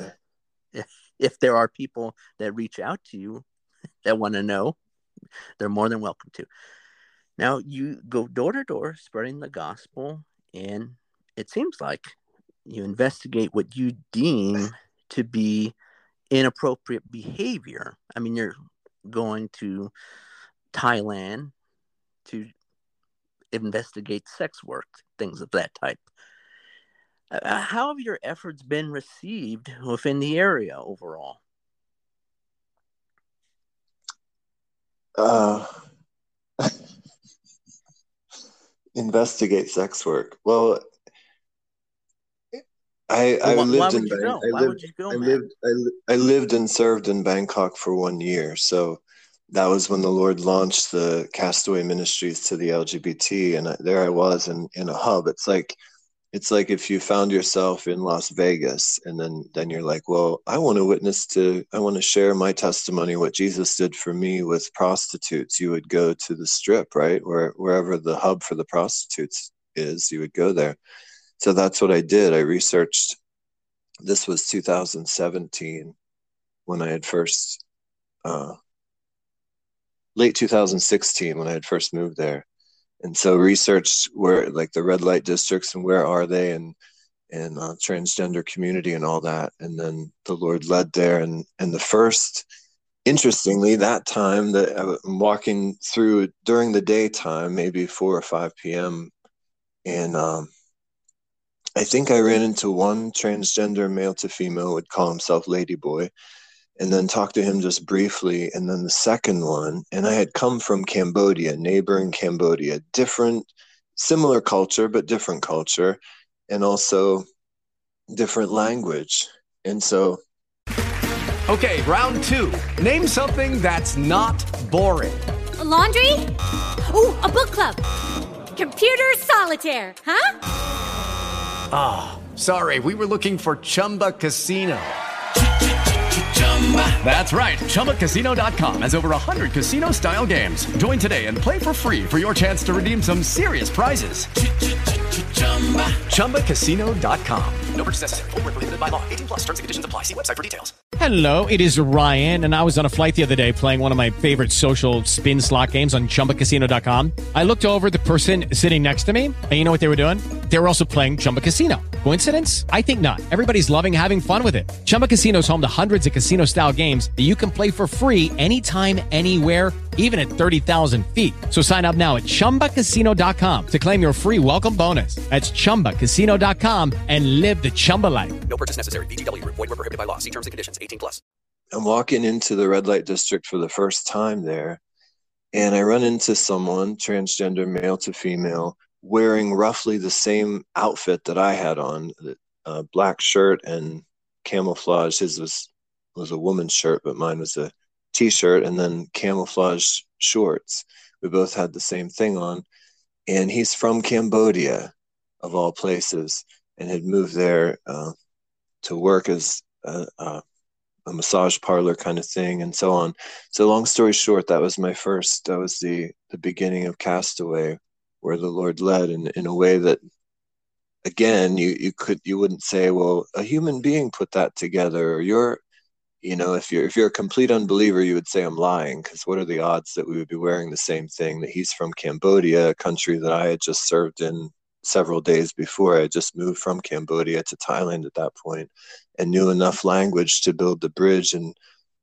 if if there are people that reach out to you that want to know they're more than welcome to. Now you go door to door spreading the gospel and it seems like you investigate what you deem to be inappropriate behavior. I mean, you're going to Thailand to investigate sex work, things of that type. Uh, how have your efforts been received within the area overall? Uh, investigate sex work. Well, I, I Well, why- why lived in you Bang- go? I lived, go, I lived I, li- I lived and served in Bangkok for one year. So that was when the Lord launched the Castaway Ministries to the LGBT, and I, there I was in in a hub. It's like it's like if you found yourself in Las Vegas, and then then you're like, well, I want to witness to, I want to share my testimony, what Jesus did for me with prostitutes. You would go to the Strip, right, where wherever the hub for the prostitutes is, you would go there. So that's what I did. I researched. This was 2017 when I had first, uh, late 2016 when I had first moved there, and so researched where like the red light districts and where are they and and uh, transgender community and all that. And then the Lord led there, and and the first, interestingly, that time that I'm walking through during the daytime, maybe four or five p.m. and um, I think I ran into one transgender male to female would call himself Ladyboy, and then talked to him just briefly. And then the second one, and I had come from Cambodia, neighboring Cambodia, different, similar culture, but different culture, and also different language. And so Okay, round two. Name something that's not boring. A laundry? Ooh, a book club. Computer solitaire, huh? Ah, sorry, we were looking for Chumba Casino. That's right. ChumbaCasino.com has over 100 casino style games. Join today and play for free for your chance to redeem some serious prizes. ChumbaCasino.com. No purchase necessary. Void where prohibited by law. 18 plus terms and conditions apply. See website for details. Hello, it is Ryan, and I was on a flight the other day playing one of my favorite social spin slot games on chumbacasino.com. I looked over the person sitting next to me, and you know what they were doing? They were also playing Chumba Casino. Coincidence? I think not. Everybody's loving having fun with it. Chumba Casino is home to hundreds of casino style games that you can play for free anytime, anywhere, even at 30,000 feet. So sign up now at chumbacasino.com to claim your free welcome bonus. That's chumbacasino.com and live the Chumba life. No purchase necessary. VGW Group. Void were prohibited by law. See terms and conditions. 18 plus. I'm walking into the red light district for the first time there, and I run into someone, transgender male to female, wearing roughly the same outfit that I had on, a black shirt and camouflage. His was was a woman's shirt, but mine was a t-shirt and then camouflage shorts. We both had the same thing on, and he's from Cambodia, of all places, and had moved there uh, to work as a, a a massage parlor kind of thing and so on so long story short that was my first that was the the beginning of castaway where the Lord led in, in a way that again you, you could you wouldn't say, well, a human being put that together or you're you know, if you're if you're a complete unbeliever, you would say I'm lying because what are the odds that we would be wearing the same thing? That he's from Cambodia, a country that I had just served in several days before. I just moved from Cambodia to Thailand at that point, and knew enough language to build the bridge, and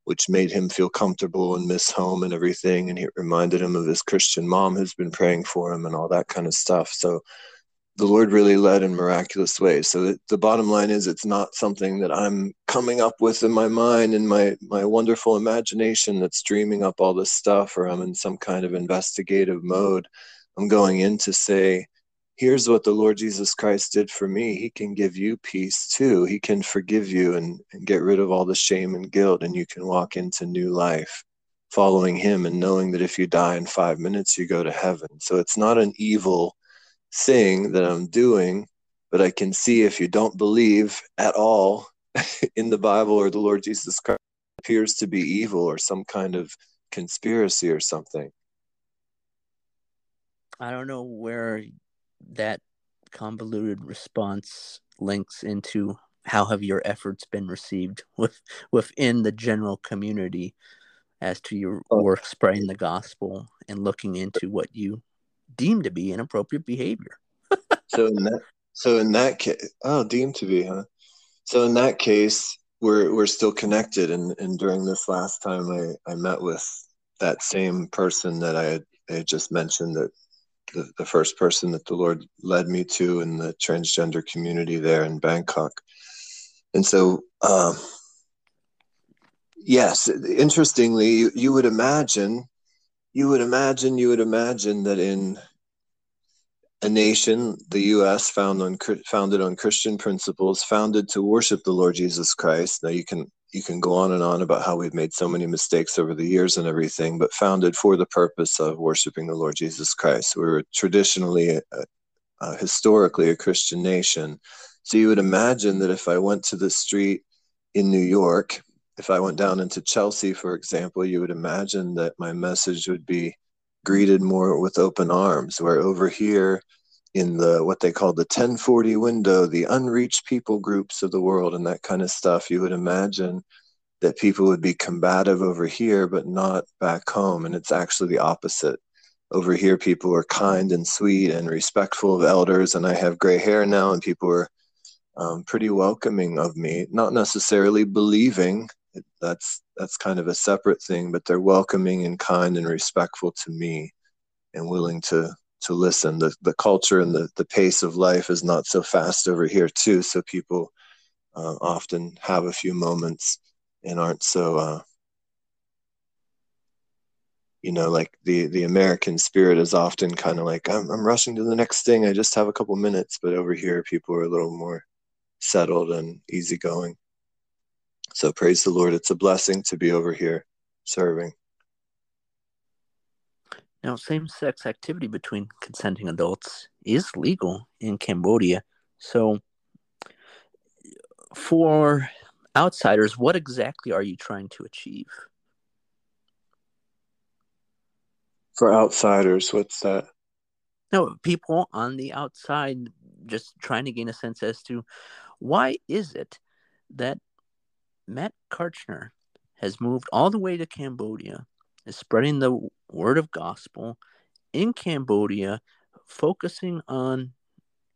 which made him feel comfortable and miss home and everything. And it reminded him of his Christian mom who's been praying for him and all that kind of stuff. So the Lord really led in miraculous ways. So the, bottom line is, it's not something that I'm coming up with in my mind and my my wonderful imagination that's dreaming up all this stuff, or I'm in some kind of investigative mode. I'm going in to say, here's what the Lord Jesus Christ did for me. He can give you peace too. He can forgive you and, and get rid of all the shame and guilt, and you can walk into new life following Him and knowing that if you die in five minutes, you go to heaven. So it's not an evil thing that I'm doing, but I can see if you don't believe at all in the Bible or the Lord Jesus Christ appears to be evil or some kind of conspiracy or something. I don't know where that convoluted response links into how have your efforts been received with within the general community as to your oh. work spreading the gospel and looking into what you deemed to be inappropriate behavior. so in that so in that case, oh, deemed to be, huh? So in that case, we're we're still connected. And and during this last time, I I met with that same person that I had, I had just mentioned that the, the first person that the Lord led me to in the transgender community there in Bangkok. And so, um, yes, interestingly, you, you would imagine you would imagine you would imagine that in a nation, the U.S., found on, founded on Christian principles, founded to worship the Lord Jesus Christ. Now you can you can go on and on about how we've made so many mistakes over the years and everything, but founded for the purpose of worshiping the Lord Jesus Christ. We were traditionally, historically, a Christian nation. So you would imagine that if I went to the street in New York if I went down into Chelsea, for example, you would imagine that my message would be greeted more with open arms, where over here in the what they call the 1040 window, the unreached people groups of the world and that kind of stuff, you would imagine that people would be combative over here, but not back home. And it's actually the opposite. Over here, people are kind and sweet and respectful of elders. And I have gray hair now, and people are um, pretty welcoming of me, not necessarily believing that's that's kind of a separate thing but they're welcoming and kind and respectful to me and willing to to listen. The the culture and the the pace of life is not so fast over here too so people uh, often have a few moments and aren't so uh, you know like the the american spirit is often kind of like I'm, I'm rushing to the next thing. I just have a couple minutes. But over here people are a little more settled and easygoing so praise the Lord. It's a blessing to be over here serving. Now, same sex activity between consenting adults is legal in Cambodia. So, for outsiders, what exactly are you trying to achieve? For outsiders, what's that? No, people on the outside just trying to gain a sense as to why is it that Matt Karchner has moved all the way to Cambodia, is spreading the word of gospel in Cambodia, focusing on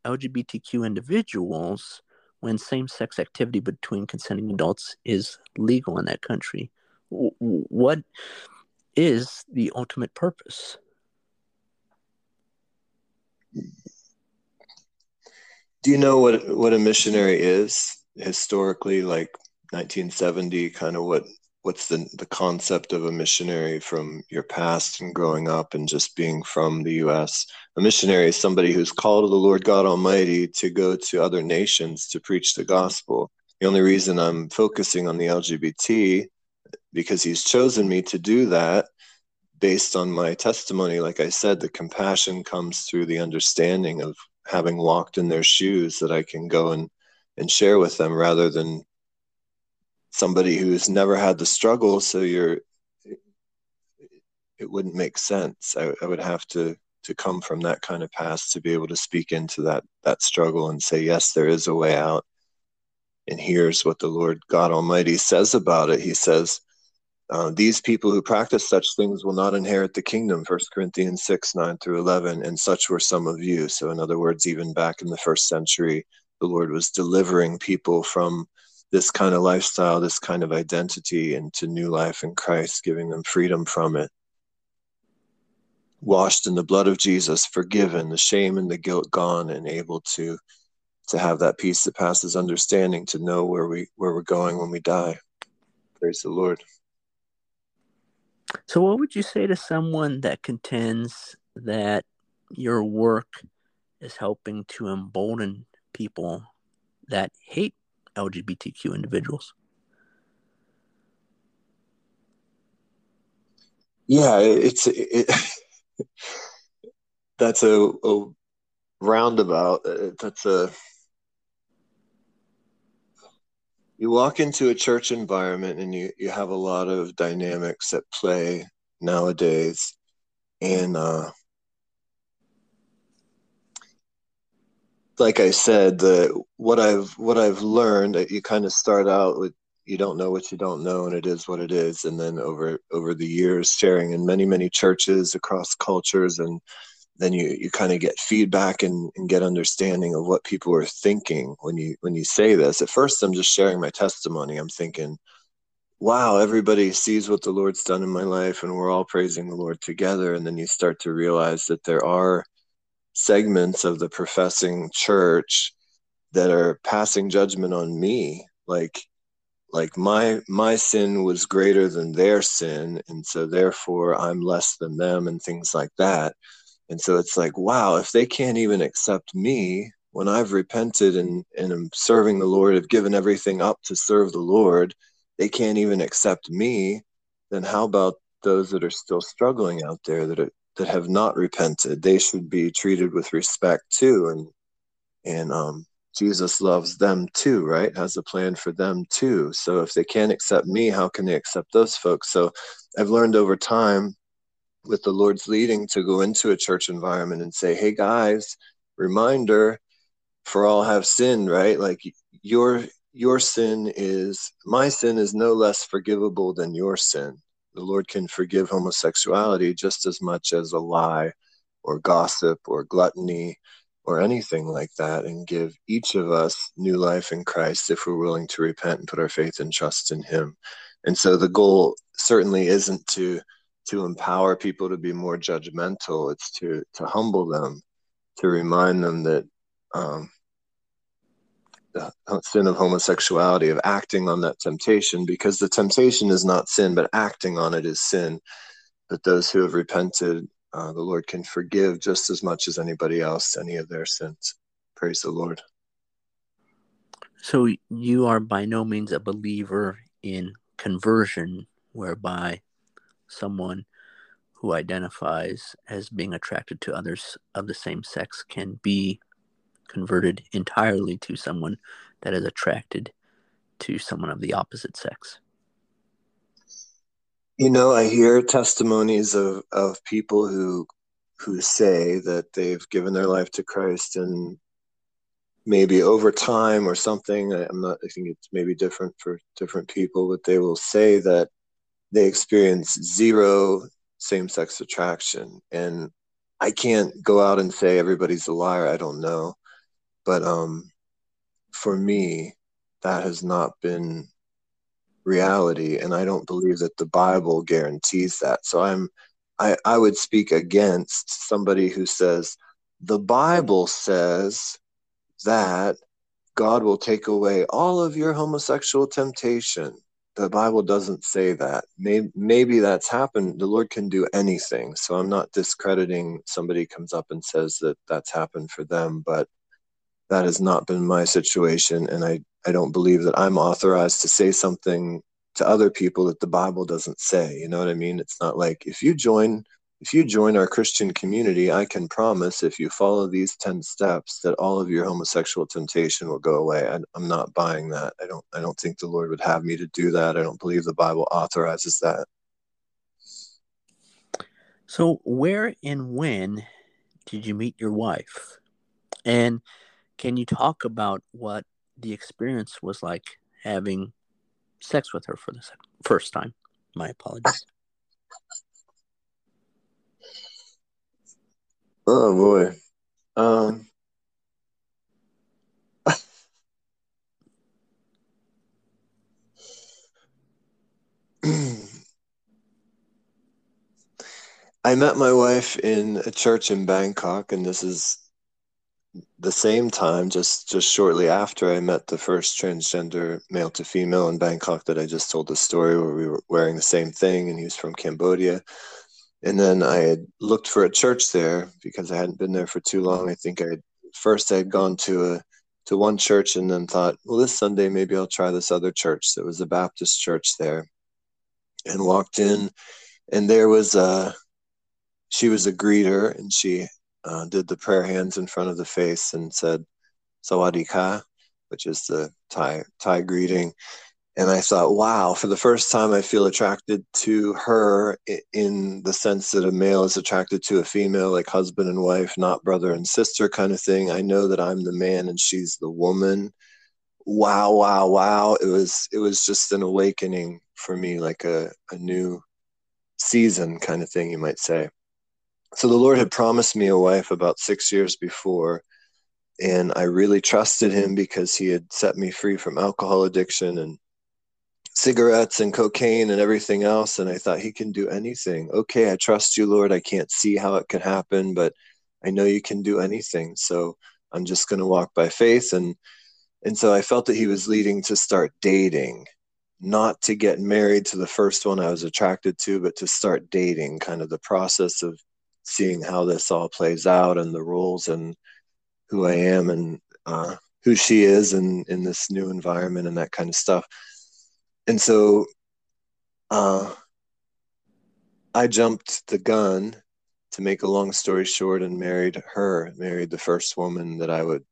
LGBTQ individuals when same sex activity between consenting adults is legal in that country. What is the ultimate purpose? Do you know what what a missionary is historically like 1970 kind of what what's the the concept of a missionary from your past and growing up and just being from the US a missionary is somebody who's called to the Lord God Almighty to go to other nations to preach the gospel. The only reason I'm focusing on the LGBT because he's chosen me to do that based on my testimony like I said the compassion comes through the understanding of having walked in their shoes that I can go and and share with them rather than somebody who's never had the struggle so you're it wouldn't make sense. I, I, would have to to come from that kind of past to be able to speak into that that struggle and say yes there is a way out and here's what the lord god almighty says about it. He says uh, these people who practice such things will not inherit the kingdom First corinthians 6 9 through 11 and such were some of you. So in other words even back in the first century the lord was delivering people from this kind of lifestyle this kind of identity into new life in christ giving them freedom from it. Washed in the blood of jesus forgiven the shame and the guilt gone and able to to have that peace that passes understanding to know where we where we're going when we die. Praise the lord. So, what would you say to someone that contends that your work is helping to embolden people that hate LGBTQ individuals? yeah it's it, that's a, a roundabout Uh, that's a you walk into a church environment and you, you have a lot of dynamics at play nowadays and uh, like i said the what i've what i've learned you kind of start out with you don't know what you don't know and it is what it is. And then over over the years sharing in many many churches across cultures and then you you kind of get feedback and, and get understanding of what people are thinking when you when you say this. At first i'm just sharing my testimony. I'm thinking wow everybody sees what the lord's done in my life and we're all praising the lord together. And then you start to realize that there are segments of the professing church that are passing judgment on me like like my my sin was greater than their sin and so therefore i'm less than them and things like that. And so it's like wow if they can't even accept me when i've repented and and am serving the lord have given everything up to serve the lord they can't even accept me then how about those that are still struggling out there that are, that have not repented they should be treated with respect too and and um Jesus loves them too, right? Has a plan for them too. So if they can't accept me, how can they accept those folks? So I've learned over time with the Lord's leading to go into a church environment and say, hey guys, reminder, for all have sinned, right? Like your your sin is my sin is no less forgivable than your sin. The Lord can forgive homosexuality just as much as a lie or gossip or gluttony or anything like that and give each of us new life in Christ if we're willing to repent and put our faith and trust in him. And so the goal certainly isn't to to empower people to be more judgmental. It's to to humble them, to remind them that um, sin of homosexuality, of acting on that temptation, because the temptation is not sin, but acting on it is sin. But those who have repented, uh, the Lord can forgive just as much as anybody else any of their sins. Praise the Lord. So, you are by no means a believer in conversion, whereby someone who identifies as being attracted to others of the same sex can be converted entirely to someone that is attracted to someone of the opposite sex. You know, I hear testimonies of, of people who who say that they've given their life to Christ and maybe over time or something. I'm not I think it's maybe different for different people, but they will say that they experience zero same sex attraction. And I can't go out and say everybody's a liar. I don't know. But um for me, that has not been reality and i don't believe that the bible guarantees that. So i'm i i would speak against somebody who says the bible says that god will take away all of your homosexual temptation. The bible doesn't say that. Maybe, maybe that's happened. The lord can do anything. So i'm not discrediting somebody comes up and says that that's happened for them but that has not been my situation and i i don't believe that i'm authorized to say something to other people that the bible doesn't say you know what i mean? It's not like if you join if you join our christian community i can promise if you follow these 10 steps that all of your homosexual temptation will go away. I, i'm not buying that. I don't i don't think the lord would have me to do that. I don't believe the bible authorizes that. So, where and when did you meet your wife? And can you talk about what the experience was like having sex with her for the first time? My apologies. Oh boy. Um I met my wife in a church in Bangkok, and this is the same time, just just shortly after I met the first transgender male to female in Bangkok that I just told the story where we were wearing the same thing, and he was from Cambodia. And then I had looked for a church there because I hadn't been there for too long. I think I had, first I had gone to a to one church and then thought, well, this Sunday maybe I'll try this other church. There was a Baptist church there, and walked in, and there was a she was a greeter and she uh, did the prayer hands in front of the face and said sawadika which is the thai thai greeting. And i thought wow for the first time i feel attracted to her in the sense that a male is attracted to a female like husband and wife not brother and sister kind of thing. I know that i'm the man and she's the woman. Wow wow wow. It was it was just an awakening for me like a, a new season kind of thing you might say so the Lord had promised me a wife about six years before, and I really trusted Him because He had set me free from alcohol addiction and cigarettes and cocaine and everything else. And I thought, He can do anything. Okay, I trust you, Lord. I can't see how it could happen, but I know you can do anything. So I'm just going to walk by faith. And and so I felt that He was leading to start dating not to get married to the first one I was attracted to, but to start dating, kind of the process of seeing how this all plays out and the rules and who I am and uh, who she is and in this new environment and that kind of stuff. And so uh, I jumped the gun to make a long story short and married her, married the first woman that I would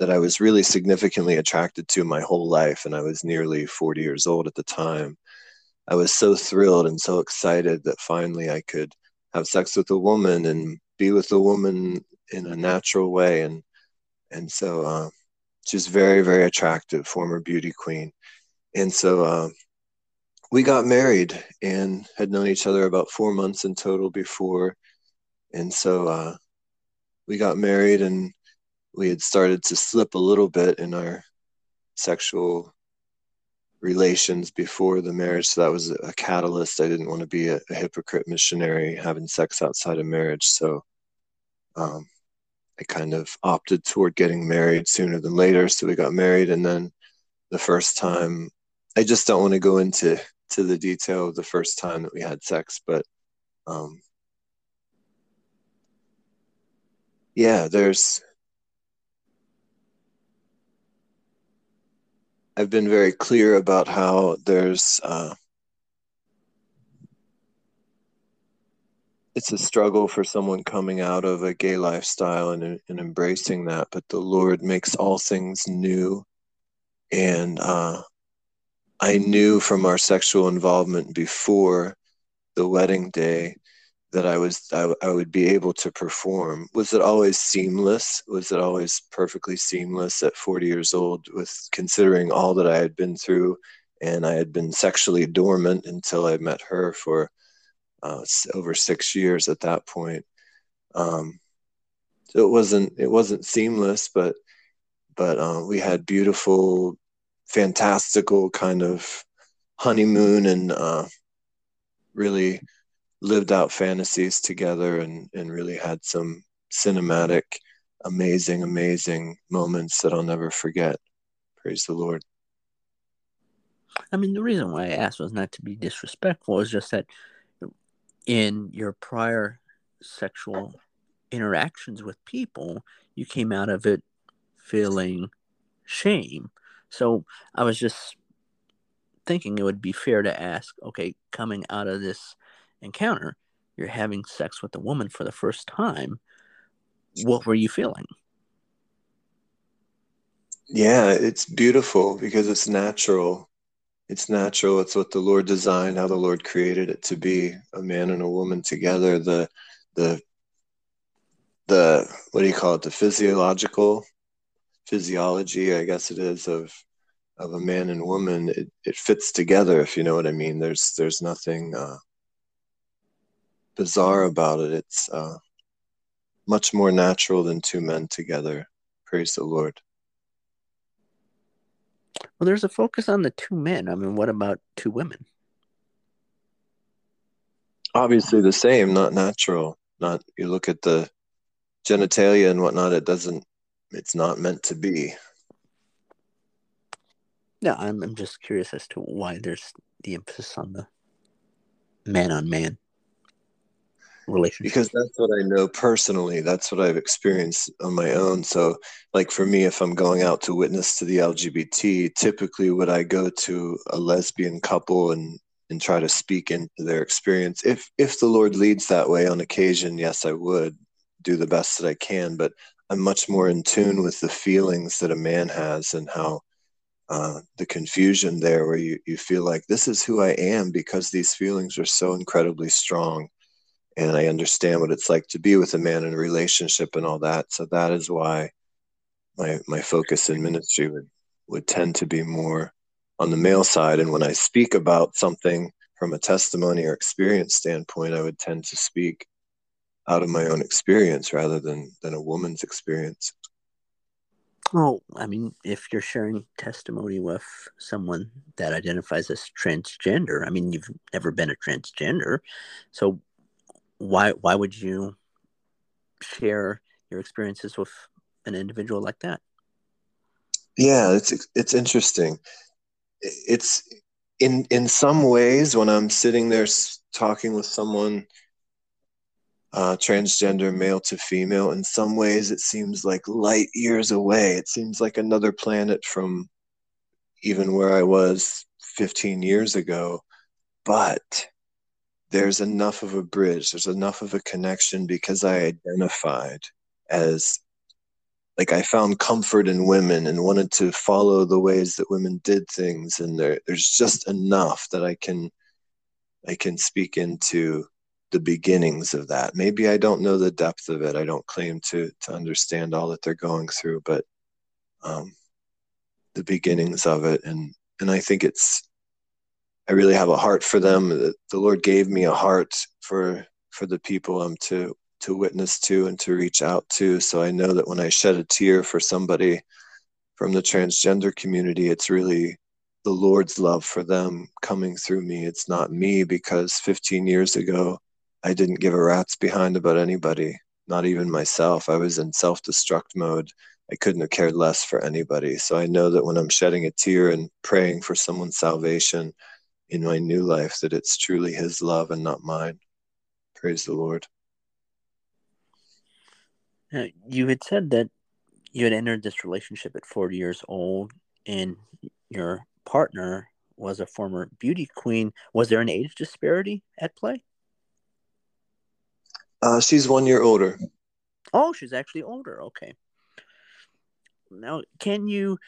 that I was really significantly attracted to my whole life and I was nearly 40 years old at the time. I was so thrilled and so excited that finally I could have sex with a woman and be with a woman in a natural way. And and so uh, she's very very attractive former beauty queen. And so uh, we got married and had known each other about four months in total before. And so uh, we got married and we had started to slip a little bit in our sexual relations before the marriage. So that was a catalyst. I didn't want to be a, a hypocrite missionary having sex outside of marriage. So um, I kind of opted toward getting married sooner than later. So we got married. And then the first time, I just don't want to go into to the detail of the first time that we had sex, but um, yeah, there's I've been very clear about how there's uh, it's a struggle for someone coming out of a gay lifestyle and, and embracing that, but the Lord makes all things new. And uh, I knew from our sexual involvement before the wedding day that I was I, I would be able to perform. Was it always seamless? Was it always perfectly seamless at 40 years old with considering all that I had been through and I had been sexually dormant until I met her for uh, over six years at that point. Um, so it wasn't it wasn't seamless, but but uh, we had beautiful, fantastical kind of honeymoon and uh, really lived out fantasies together and, and really had some cinematic, amazing, amazing moments that I'll never forget. Praise the Lord. I mean, the reason why I asked was not to be disrespectful, it's just that in your prior sexual interactions with people, you came out of it feeling shame. So I was just thinking it would be fair to ask okay, coming out of this encounter, you're having sex with a woman for the first time. What were you feeling? Yeah, it's beautiful because it's natural. It's natural. It's what the Lord designed, how the Lord created it to be a man and a woman together. The the the what do you call it the physiological physiology i guess it is of of a man and woman it, it fits together if you know what i mean there's there's nothing uh, bizarre about it. It's uh, much more natural than two men together. Praise the lord. Well, there's a focus on the two men. I mean, what about two women? obviously the same not natural. Not you look at the genitalia and whatnot it doesn't it's not meant to be. No, I'm, I'm just curious as to why there's the emphasis on the man on man relationship. because that's what I know personally. That's what I've experienced on my own. So, like for me, if I'm going out to witness to the LGBT, typically would I go to a lesbian couple and and try to speak into their experience. If if the Lord leads that way on occasion, yes, I would do the best that I can. But I'm much more in tune with the feelings that a man has and how uh, the confusion there, where you you feel like this is who I am because these feelings are so incredibly strong and I understand what it's like to be with a man in a relationship and all that. So that is why my my focus in ministry would would tend to be more on the male side. And when I speak about something from a testimony or experience standpoint, I would tend to speak out of my own experience rather than than a woman's experience. Oh, I mean, if you're sharing testimony with someone that identifies as transgender, I mean, you've never been a transgender, so why why would you share your experiences with an individual like that? Yeah, it's it's interesting. It's in in some ways when I'm sitting there talking with someone uh, transgender male to female, in some ways it seems like light years away. It seems like another planet from even where I was 15 years ago. But there's enough of a bridge, there's enough of a connection because I identified as like I found comfort in women and wanted to follow the ways that women did things and there there's just enough that I can I can speak into the beginnings of that. Maybe I don't know the depth of it. I don't claim to to understand all that they're going through, but um the beginnings of it and and I think it's I really have a heart for them. The, Lord gave me a heart for for the people I'm to to witness to and to reach out to. So I know that when I shed a tear for somebody from the transgender community, it's really the Lord's love for them coming through me. It's not me because 15 years ago I didn't give a rat's behind about anybody, not even myself. I was in self-destruct mode. I couldn't have cared less for anybody. So I know that when I'm shedding a tear and praying for someone's salvation, in my new life that it's truly his love and not mine. Praise the Lord. Now, you had said that you had entered this relationship at 40 years old, and your partner was a former beauty queen. Was there an age disparity at play? Uh, she's one year older. Oh, she's actually older. Okay. Now, can you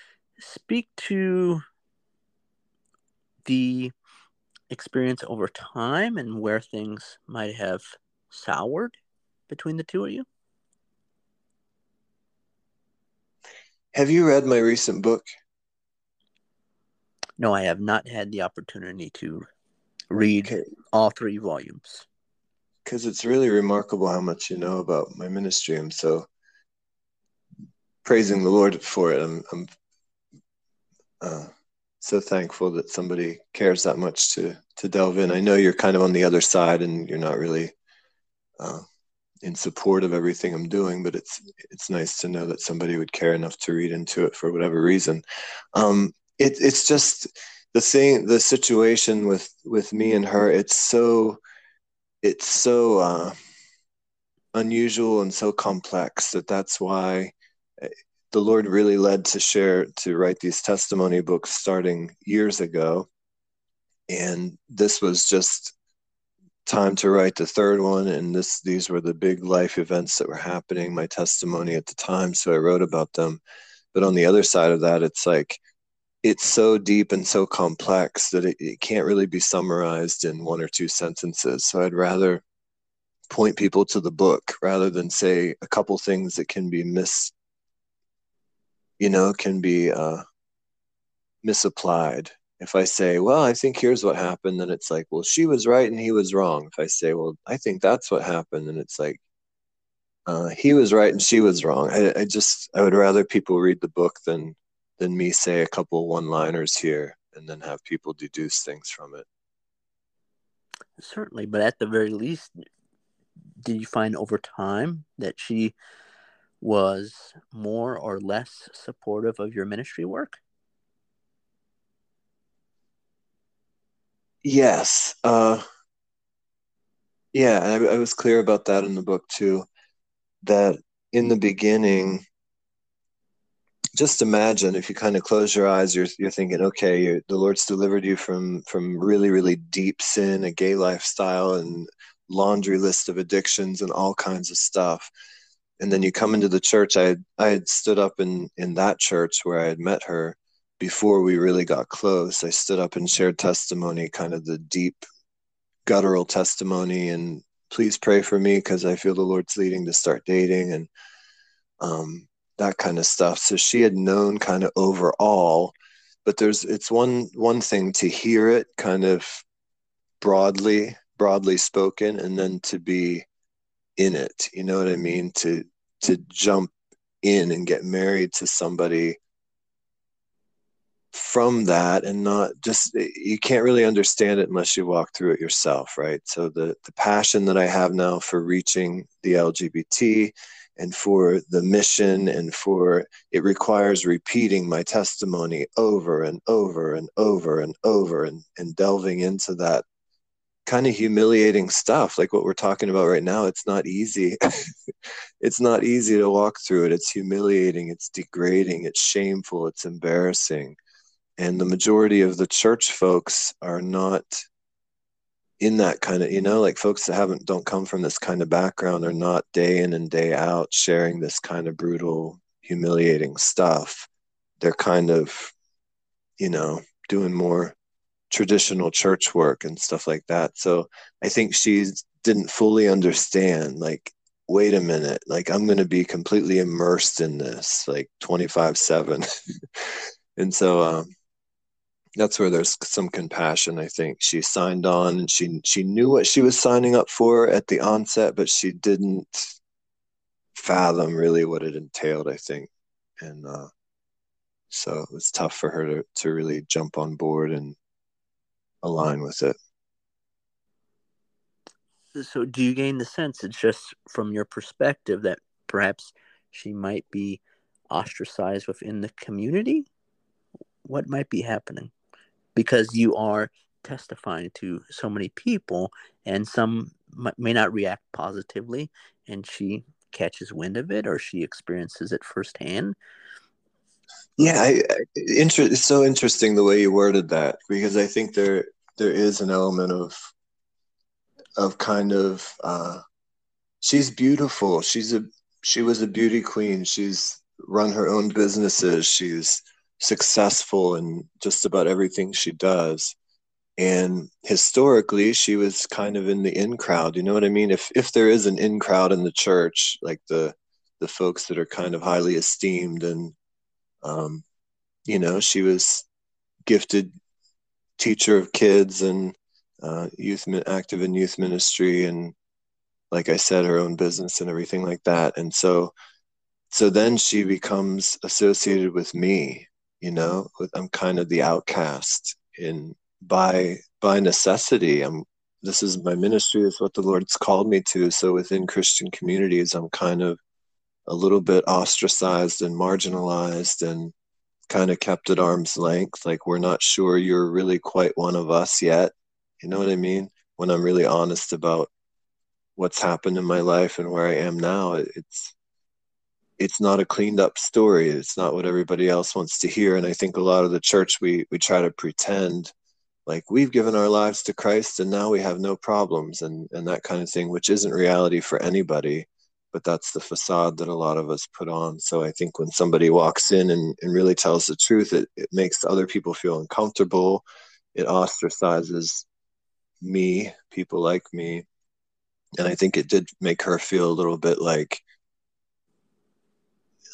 speak to the experience over time and where things might have soured between the two of you? Have you read my recent book? No, I have not had the opportunity to read Okay. all three volumes. Because it's really remarkable how much you know about my ministry. I'm so praising the Lord for it. I'm, I'm uh, so thankful that somebody cares that much to to delve in. I know you're kind of on the other side and you're not really uh, in support of everything I'm doing, but it's it's nice to know that somebody would care enough to read into it for whatever reason. Um, it, it's just the thing, the situation with with me and her. It's so it's so uh, unusual and so complex that that's why the Lord really led to share to write these testimony books starting years ago, and this was just time to write the third one. And this these were the big life events that were happening my testimony at the time. So i wrote about them. But on the other side of that it's like it's so deep and so complex that it, it can't really be summarized in one or two sentences. So i'd rather point people to the book rather than say a couple things that can be mis you know can be uh misapplied. If i say well i think here's what happened then it's like well she was right and he was wrong. If i say well i think that's what happened and it's like uh, he was right and she was wrong. I, I just i would rather people read the book than than me say a couple one liners here and then have people deduce things from it. Certainly, but at the very least, did you find over time that she was more or less supportive of your ministry work? Yes. Uh, yeah, I, I was clear about that in the book too. That in the beginning, just imagine if you kind of close your eyes, you're you're thinking, okay, you're, the Lord's delivered you from from really really deep sin, a gay lifestyle, and laundry list of addictions and all kinds of stuff. And then you come into the church. I had, I had stood up in in that church where I had met her before we really got close. I stood up and shared testimony, kind of the deep guttural testimony, and please pray for me because I feel the Lord's leading to start dating and um, that kind of stuff. So she had known kind of overall, but there's it's one one thing to hear it kind of broadly broadly spoken and then to be in it you know what i mean? To to jump in and get married to somebody from that and not just you can't really understand it unless you walk through it yourself right? So the the passion that i have now for reaching the lgbt and for the mission and for it requires repeating my testimony over and over and over and over and, and delving into that kind of humiliating stuff like what we're talking about right now it's not easy. It's not easy to walk through it it's humiliating it's degrading it's shameful it's embarrassing. And the majority of the church folks are not in that kind of you know like folks that haven't don't come from this kind of background are not day in and day out sharing this kind of brutal humiliating stuff. They're kind of you know doing more traditional church work and stuff like that. So I think she didn't fully understand, like, wait a minute, like, I'm going to be completely immersed in this, like 25 7. and so, um, that's where there's some compassion i think she signed on and she she knew what she was signing up for at the onset but she didn't fathom really what it entailed i think and uh, so it was tough for her to, to really jump on board and align with it. So, do you gain the sense it's just from your perspective that perhaps she might be ostracized within the community? What might be happening? Because you are testifying to so many people, and some may not react positively, and she catches wind of it or she experiences it firsthand. Yeah, I, inter- it's so interesting the way you worded that because I think there there is an element of of kind of uh, she's beautiful. She's a she was a beauty queen. She's run her own businesses. She's successful in just about everything she does. And historically, she was kind of in the in crowd. You know what I mean? If if there is an in crowd in the church, like the the folks that are kind of highly esteemed and um, you know, she was gifted teacher of kids and uh, youth active in youth ministry and like I said, her own business and everything like that. And so, so then she becomes associated with me. You know, I'm kind of the outcast in by by necessity. I'm this is my ministry. Is what the Lord's called me to. So within Christian communities, I'm kind of a little bit ostracized and marginalized and kind of kept at arm's length. Like, we're not sure you're really quite one of us yet. You know what I mean? When I'm really honest about what's happened in my life and where I am now, it's it's not a cleaned up story. It's not what everybody else wants to hear. And I think a lot of the church we we try to pretend like we've given our lives to Christ and now we have no problems and and that kind of thing, which isn't reality for anybody but that's the facade that a lot of us put on. So I think when somebody walks in and, and really tells the truth, it, it makes other people feel uncomfortable. It ostracizes me, people like me. and I think it did make her feel a little bit like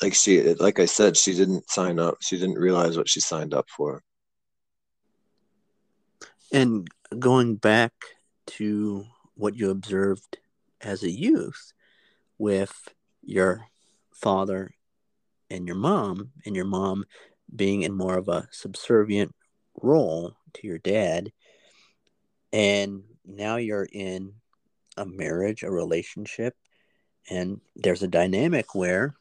like she like I said she didn't sign up she didn't realize what she signed up for And going back to what you observed as a youth with your father and your mom, and your mom being in more of a subservient role to your dad, and now you're in a marriage, a relationship, and there's a dynamic where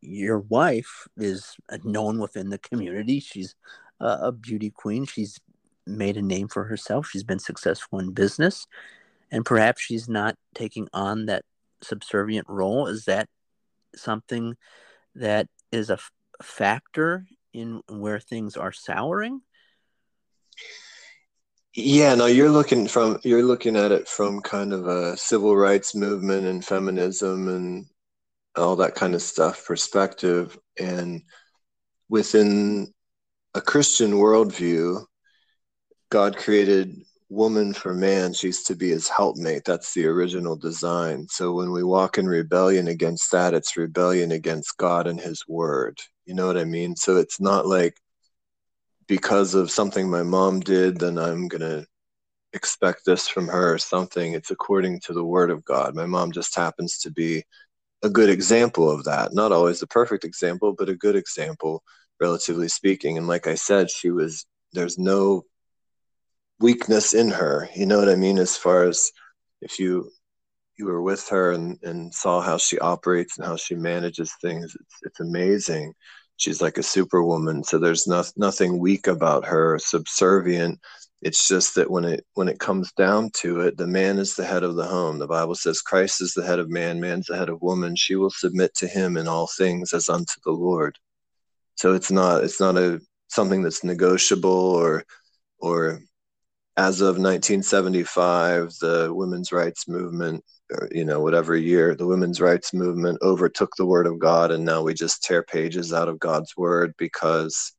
your wife is known within the community. She's a, beauty queen. She's made a name for herself. She's been successful in business, and perhaps she's not taking on that subservient role. Is that something that is a f- factor in where things are souring? Yeah, no, you're looking from you're looking at it from kind of a civil rights movement and feminism and all that kind of stuff perspective. And within a Christian worldview, God created woman for man. She's to be his helpmate. That's the original design. So when we walk in rebellion against that, it's rebellion against God and his word. You know what I mean? So it's not like because of something my mom did, then I'm going to expect this from her or something. It's according to the word of God. My mom just happens to be a good example of that. Not always the perfect example, but a good example, relatively speaking. And like I said, she was, there's no weakness in her. You know what I mean? As far as if you, you were with her and, and saw how she operates and how she manages things, it's, it's amazing she's like a superwoman so there's no, nothing weak about her subservient it's just that when it when it comes down to it the man is the head of the home the bible says christ is the head of man man's the head of woman she will submit to him in all things as unto the lord so it's not it's not a something that's negotiable or or as of 1975 the women's rights movement or, you know whatever year the women's rights movement overtook the word of god and now we just tear pages out of god's word because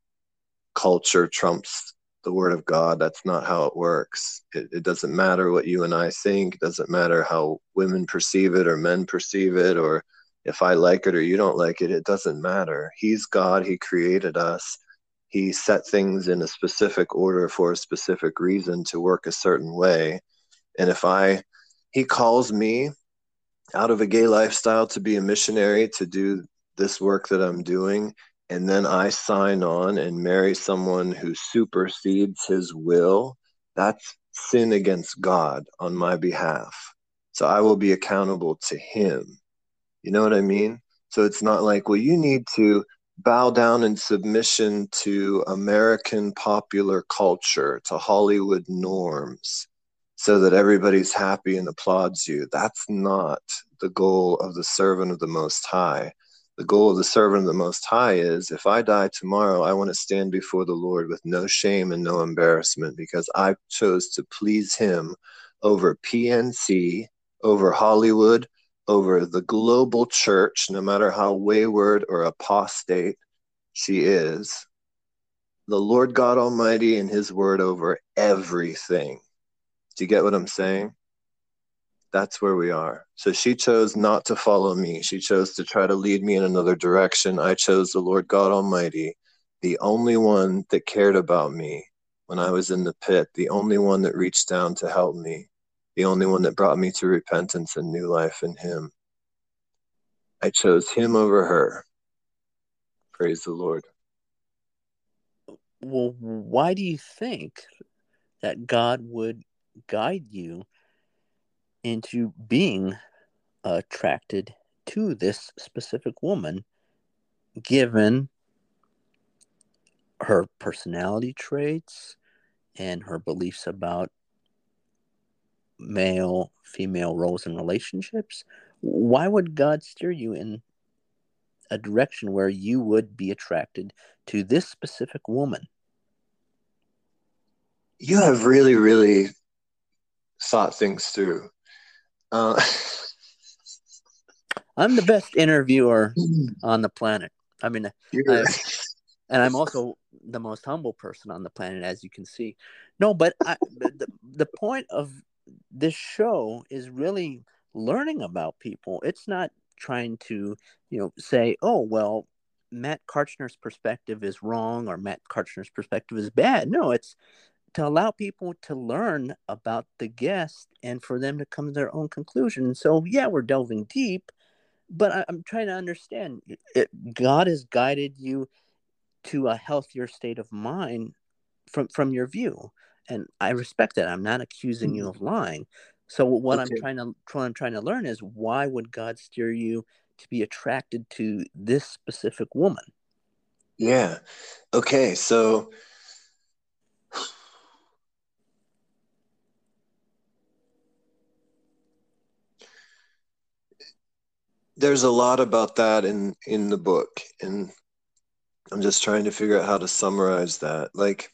culture trumps the word of god. That's not how it works. It, it doesn't matter what you and i think. It doesn't matter how women perceive it or men perceive it or if i like it or you don't like it. It doesn't matter. He's god. He created us he set things in a specific order for a specific reason to work a certain way and if i he calls me out of a gay lifestyle to be a missionary to do this work that I'm doing. And then I sign on and marry someone who supersedes his will. That's sin against God on my behalf. So I will be accountable to him. You know what I mean? So it's not like, well, you need to bow down in submission to American popular culture, to Hollywood norms so that everybody's happy and applauds you. That's not the goal of the servant of the Most High. The goal of the servant of the Most High is if I die tomorrow, I want to stand before the Lord with no shame and no embarrassment because I chose to please Him over PNC, over Hollywood, over the global church, no matter how wayward or apostate she is. The Lord God Almighty and His word over everything. Do you get what I'm saying? That's where we are. So she chose not to follow me. She chose to try to lead me in another direction. I chose the Lord God Almighty, the only one that cared about me when I was in the pit, the only one that reached down to help me, the only one that brought me to repentance and new life in Him. I chose Him over her. Praise the Lord. Well, why do you think that God would guide you into being attracted to this specific woman given her personality traits and her beliefs about male female roles and relationships? Why would god steer you in a direction where you would be attracted to this specific woman? You have really, really thought things through. Uh, i'm the best interviewer on the planet. I mean I- and i'm also the most humble person on the planet as you can see. No but I, but the, the point of this show is really learning about people. It's not trying to, you know, say, oh, well, Matt Karchner's perspective is wrong or Matt Karchner's perspective is bad. No, it's to allow people to learn about the guest and for them to come to their own conclusion. So, yeah, we're delving deep, but I, am trying to understand it, God has guided you to a healthier state of mind from from your view and i respect that i'm not accusing you mm-hmm. of lying so what okay. i'm trying to what i'm trying to learn is why would god steer you to be attracted to this specific woman yeah okay so there's a lot about that in in the book and i'm just trying to figure out how to summarize that like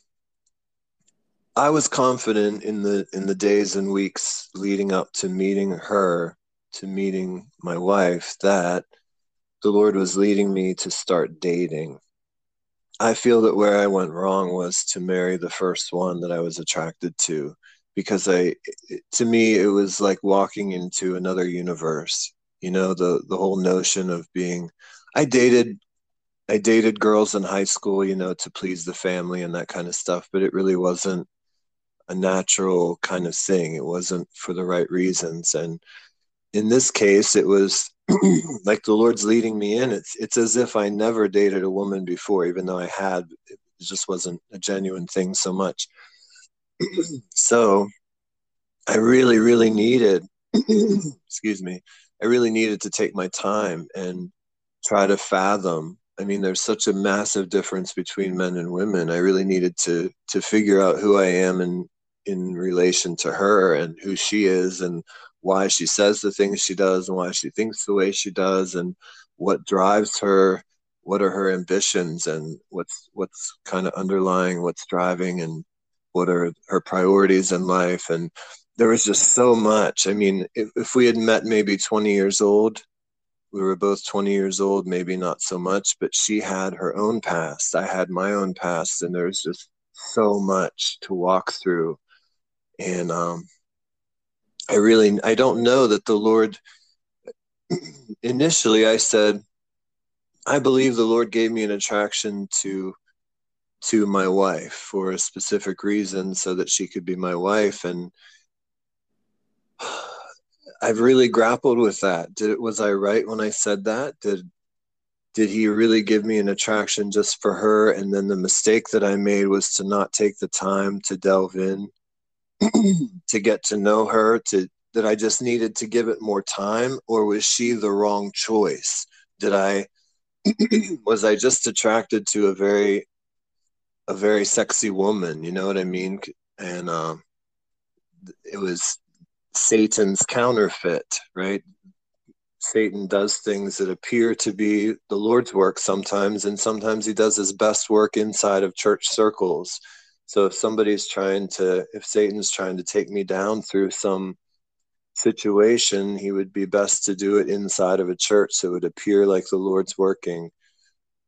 i was confident in the in the days and weeks leading up to meeting her to meeting my wife that the lord was leading me to start dating. I feel that where i went wrong was to marry the first one that i was attracted to because i to me it was like walking into another universe you know the the whole notion of being i dated i dated girls in high school you know to please the family and that kind of stuff but it really wasn't a natural kind of thing it wasn't for the right reasons and in this case it was like the lord's leading me in it's it's as if i never dated a woman before even though i had it just wasn't a genuine thing so much so i really really needed excuse me I really needed to take my time and try to fathom. I mean, there's such a massive difference between men and women. I really needed to to figure out who I am in in relation to her and who she is and why she says the things she does and why she thinks the way she does and what drives her what are her ambitions and what's what's kind of underlying what's driving and what are her priorities in life and there was just so much. I mean, if, if we had met maybe 20 years old, we were both 20 years old, maybe not so much, but she had her own past. I had my own past, and there was just so much to walk through. And um, I really, I don't know that the Lord, initially, I said, I believe the Lord gave me an attraction to to my wife for a specific reason so that she could be my wife and I've really grappled with that. Did was I right when I said that? Did did he really give me an attraction just for her and then the mistake that I made was to not take the time to delve in to get to know her to that I just needed to give it more time or was she the wrong choice? Did I was I just attracted to a very a very sexy woman, you know what I mean? And um it was Satan's counterfeit, right? Satan does things that appear to be the Lord's work sometimes, and sometimes he does his best work inside of church circles. So if somebody's trying to, if Satan's trying to take me down through some situation, he would be best to do it inside of a church so it would appear like the Lord's working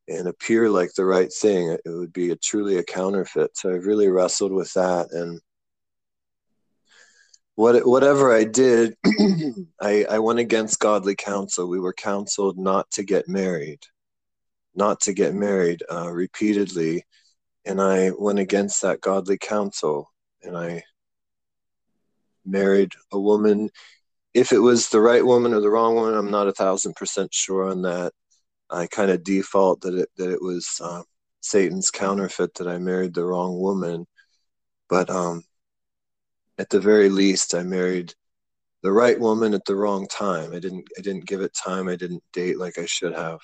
and appear like the right thing. It would be a, truly a counterfeit. So I've really wrestled with that. And what whatever I did, I, I went against godly counsel. We were counseled not to get married, not to get married uh, repeatedly, and I went against that godly counsel, and I married a woman. If it was the right woman or the wrong woman, I'm not a thousand percent sure on that. I kind of default that it that it was uh, Satan's counterfeit that I married the wrong woman, but um, at the very least, I married the right woman at the wrong time. I didn't I didn't give it time. I didn't date like I should have.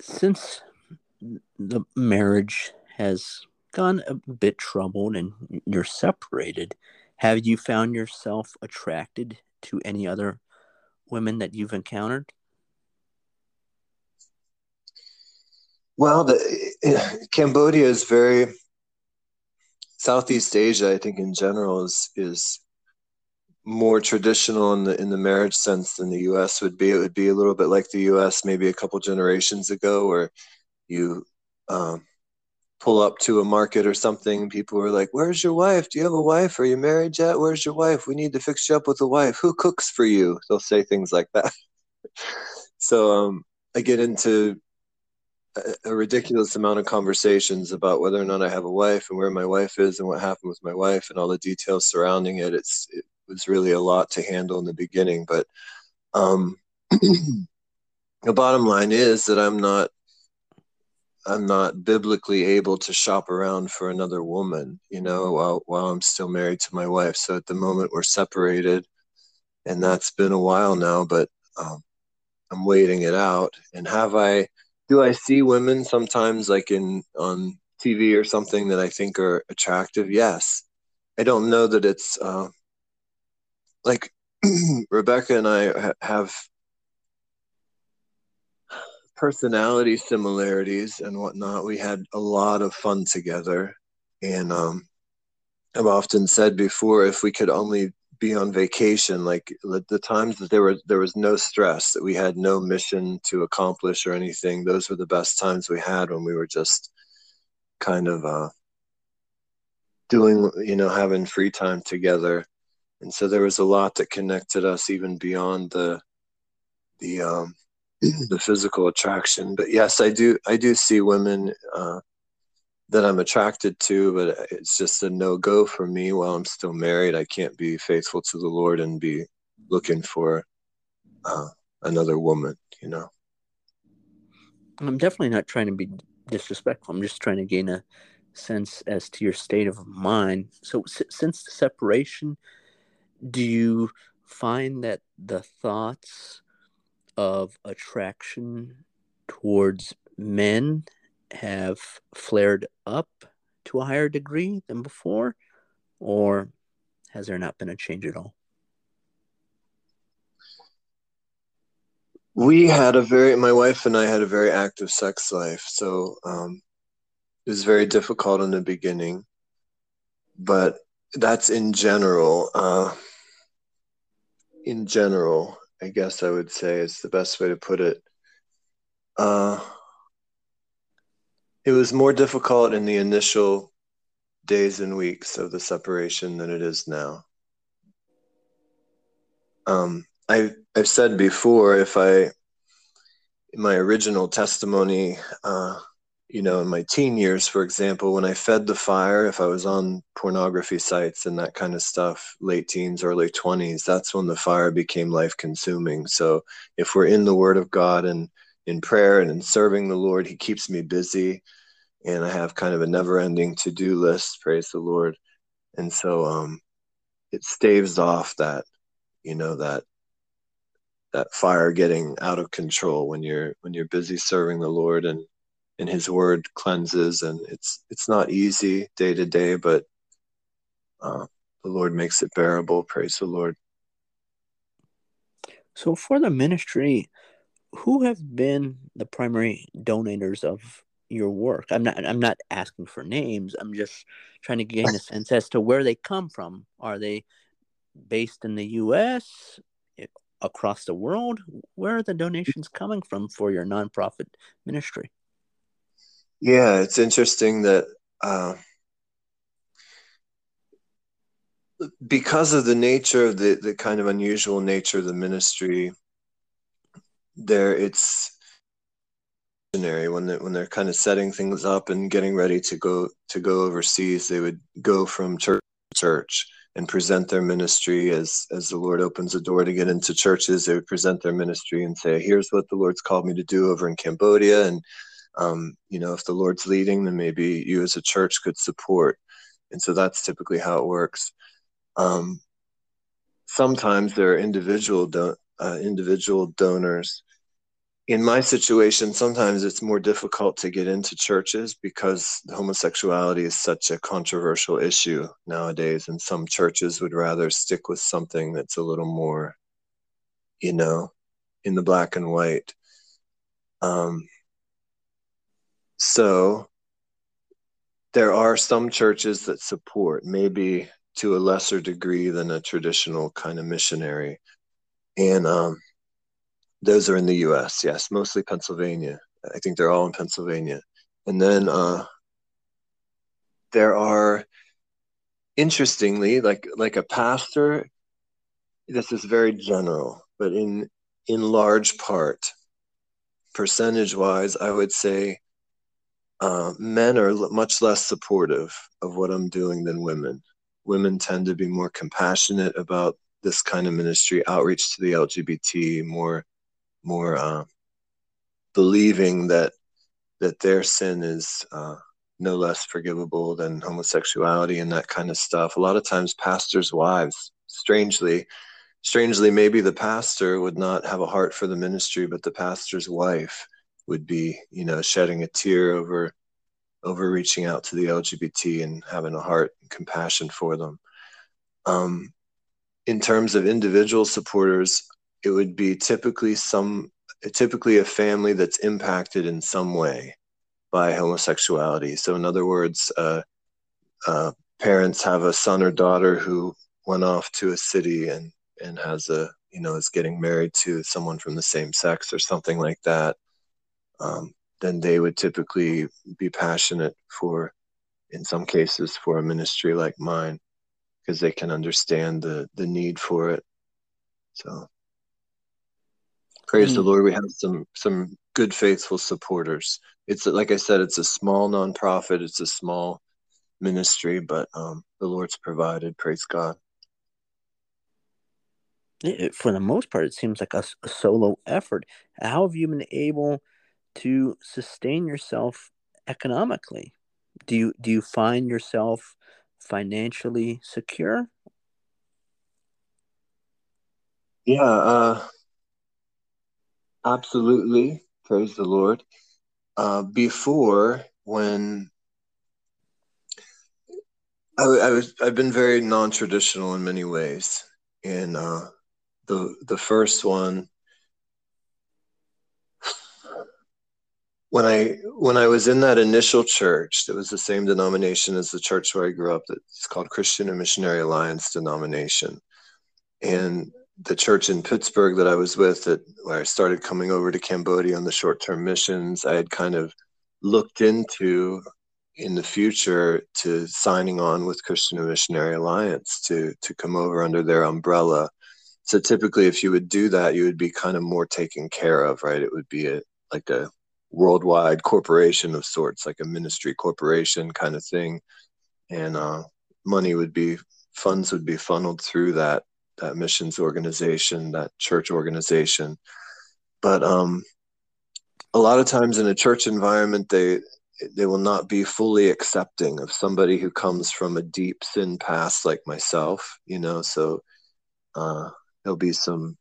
Since the marriage has gone a bit troubled and you're separated, have you found yourself attracted to any other women that you've encountered? Well, the, Cambodia is very Southeast Asia, I think in general is is more traditional in the in the marriage sense than the U.S. would be. It would be a little bit like the U.S. maybe a couple generations ago, where you um, pull up to a market or something, people were like, "Where's your wife? Do you have a wife? Are you married yet? Where's your wife? We need to fix you up with a wife. Who cooks for you?" They'll say things like that. so um, I get into a, a ridiculous amount of conversations about whether or not I have a wife and where my wife is and what happened with my wife and all the details surrounding it. It's it was really a lot to handle in the beginning, but um, the bottom line is that I'm not I'm not biblically able to shop around for another woman, you know, while while I'm still married to my wife. So at the moment we're separated, and that's been a while now. But um, I'm waiting it out. And have I? Do I see women sometimes, like in on TV or something, that I think are attractive? Yes. I don't know that it's uh, like Rebecca and I ha- have personality similarities and whatnot. We had a lot of fun together. And um, I've often said before, if we could only be on vacation, like the times that there were there was no stress, that we had no mission to accomplish or anything, those were the best times we had when we were just kind of uh, doing, you know, having free time together. And so there was a lot that connected us even beyond the the um, the physical attraction. But yes, I do I do see women uh, that I'm attracted to, but it's just a no go for me while I'm still married. I can't be faithful to the Lord and be looking for uh, another woman. You know. I'm definitely not trying to be disrespectful. I'm just trying to gain a sense as to your state of mind. So, s- since the separation, do you find that the thoughts of attraction towards men have flared up to a higher degree than before, or has there not been a change at all? We had a very, my wife and I had a very active sex life. So um, it was very difficult in the beginning, but that's in general. Uh, in general, I guess I would say is the best way to put it. Uh, it was more difficult in the initial days and weeks of the separation than it is now. Um, I, I've said before, if I, in my original testimony, uh, you know, in my teen years, for example, when I fed the fire, if I was on pornography sites and that kind of stuff, late teens, early 20s, that's when the fire became life consuming. So if we're in the Word of God and in prayer and in serving the Lord, He keeps me busy. And I have kind of a never ending to do list, praise the Lord. And so um, it staves off that, you know, that that fire getting out of control when you're when you're busy serving the Lord and and his word cleanses and it's it's not easy day to day but uh, the lord makes it bearable praise the lord So, for the ministry, who have been the primary donators of your work? I'm not. I'm not asking for names. I'm just trying to gain a sense as to where they come from. Are they based in the U.S. across the world? Where are the donations coming from for your nonprofit ministry? Yeah it's interesting that uh, because of the nature of the the kind of unusual nature of the ministry there it's when they when they're kind of setting things up and getting ready to go to go overseas they would go from church to church and present their ministry as as the lord opens the door to get into churches. They would present their ministry and say here's what the lord's called me to do over in cambodia. And um, you know if the lord's leading then maybe you as a church could support. And so that's typically how it works. Um, sometimes there are individual uh, individual donors. In my situation, sometimes it's more difficult to get into churches because homosexuality is such a controversial issue nowadays, and some churches would rather stick with something that's a little more, you know, in the black and white. Um, so there are some churches that support, maybe to a lesser degree than a traditional kind of missionary, and um, those are in the U.S. Yes, mostly Pennsylvania. I think they're all in Pennsylvania. And then uh, there are interestingly like like a pastor this is very general but in in large part percentage wise i would say uh, men are much less supportive of what i'm doing than women women tend to be more compassionate about this kind of ministry outreach to the lgbt more more uh, believing that that their sin is uh, no less forgivable than homosexuality and that kind of stuff. A lot of times, pastors' wives, strangely, strangely, maybe the pastor would not have a heart for the ministry, but the pastor's wife would be, you know, shedding a tear over over reaching out to the LGBT and having a heart and compassion for them. Um, in terms of individual supporters, it would be typically some typically a family that's impacted in some way by homosexuality. So, in other words, uh, uh, parents have a son or daughter who went off to a city and and has a you know is getting married to someone from the same sex or something like that. Um, then they would typically be passionate for, in some cases, for a ministry like mine, because they can understand the the need for it. So praise the lord we have some some good faithful supporters it's like i said it's a small nonprofit it's a small ministry but um the lord's provided praise god It- for the most part, it seems like a solo effort. How have you been able to sustain yourself economically? Do you do you find yourself financially secure? yeah uh absolutely praise the lord uh before when I, I was I've been very non-traditional in many ways. And uh, the the first one, when I when I was in that initial church, that was the same denomination as the church where I grew up. It's called Christian and Missionary Alliance denomination. And the church in Pittsburgh that I was with, that where I started coming over to Cambodia on the short-term missions, I had kind of looked into in the future to signing on with Christian and Missionary Alliance to to come over under their umbrella. So typically, if you would do that, you would be kind of more taken care of, right? It would be a like a worldwide corporation of sorts, like a ministry corporation kind of thing, and uh, money would be funds would be funneled through that that missions organization, that church organization. But um, a lot of times in a church environment, they they will not be fully accepting of somebody who comes from a deep sin past like myself you know so uh, there'll be some